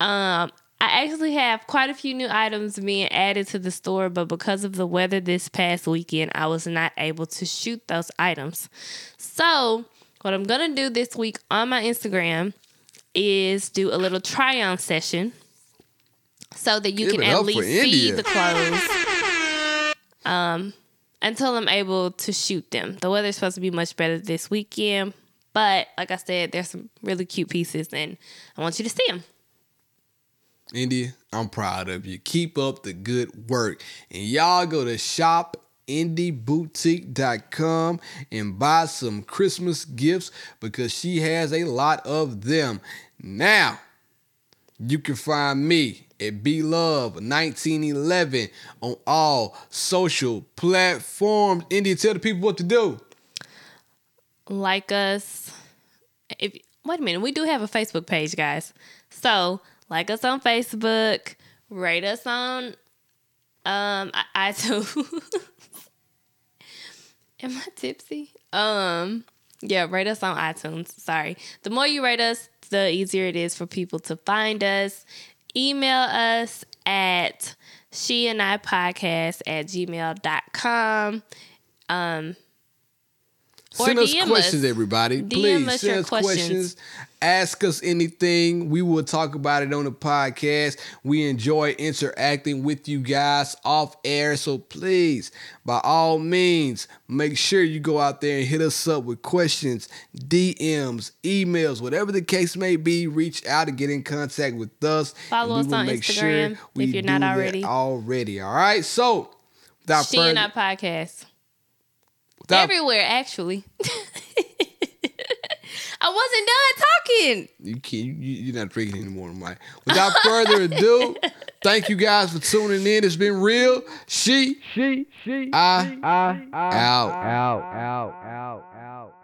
Um, I actually have quite a few new items being added to the store, but because of the weather this past weekend, I was not able to shoot those items. So, what I'm going to do this week on my Instagram is do a little try on session so that you Give can at least see the clothes um, until I'm able to shoot them. The weather's supposed to be much better this weekend, but like I said, there's some really cute pieces, and I want you to see them. India, I'm proud of you. Keep up the good work. And y'all go to shopindieboutique.com and buy some Christmas gifts because she has a lot of them. Now, you can find me at BLove1911 on all social platforms. India, tell the people what to do. Like us, if wait a minute, we do have a Facebook page, guys. So like us on Facebook, rate us on um iTunes. *laughs* Am I tipsy? Um, yeah, rate us on iTunes. Sorry. The more you rate us, the easier it is for people to find us. Email us at she and I podcast at gmail.com. Um, Or Send us DM us. questions, everybody. DM Please us send us questions. questions. Ask us anything. We will talk about it on the podcast. We enjoy interacting with you guys off air. So please, by all means, make sure you go out there and hit us up with questions, DMs, emails, whatever the case may be. Reach out and get in contact with us. Follow us on Instagram if you're not already. Already. All right. So without she and further, I podcast. without- Everywhere, actually. *laughs* I wasn't done talking. You can't. You, you're not drinking anymore, Mike. Without *laughs* further ado, thank you guys for tuning in. It's been real. She, she, she, I, I, I, out, out, out, out, out, out.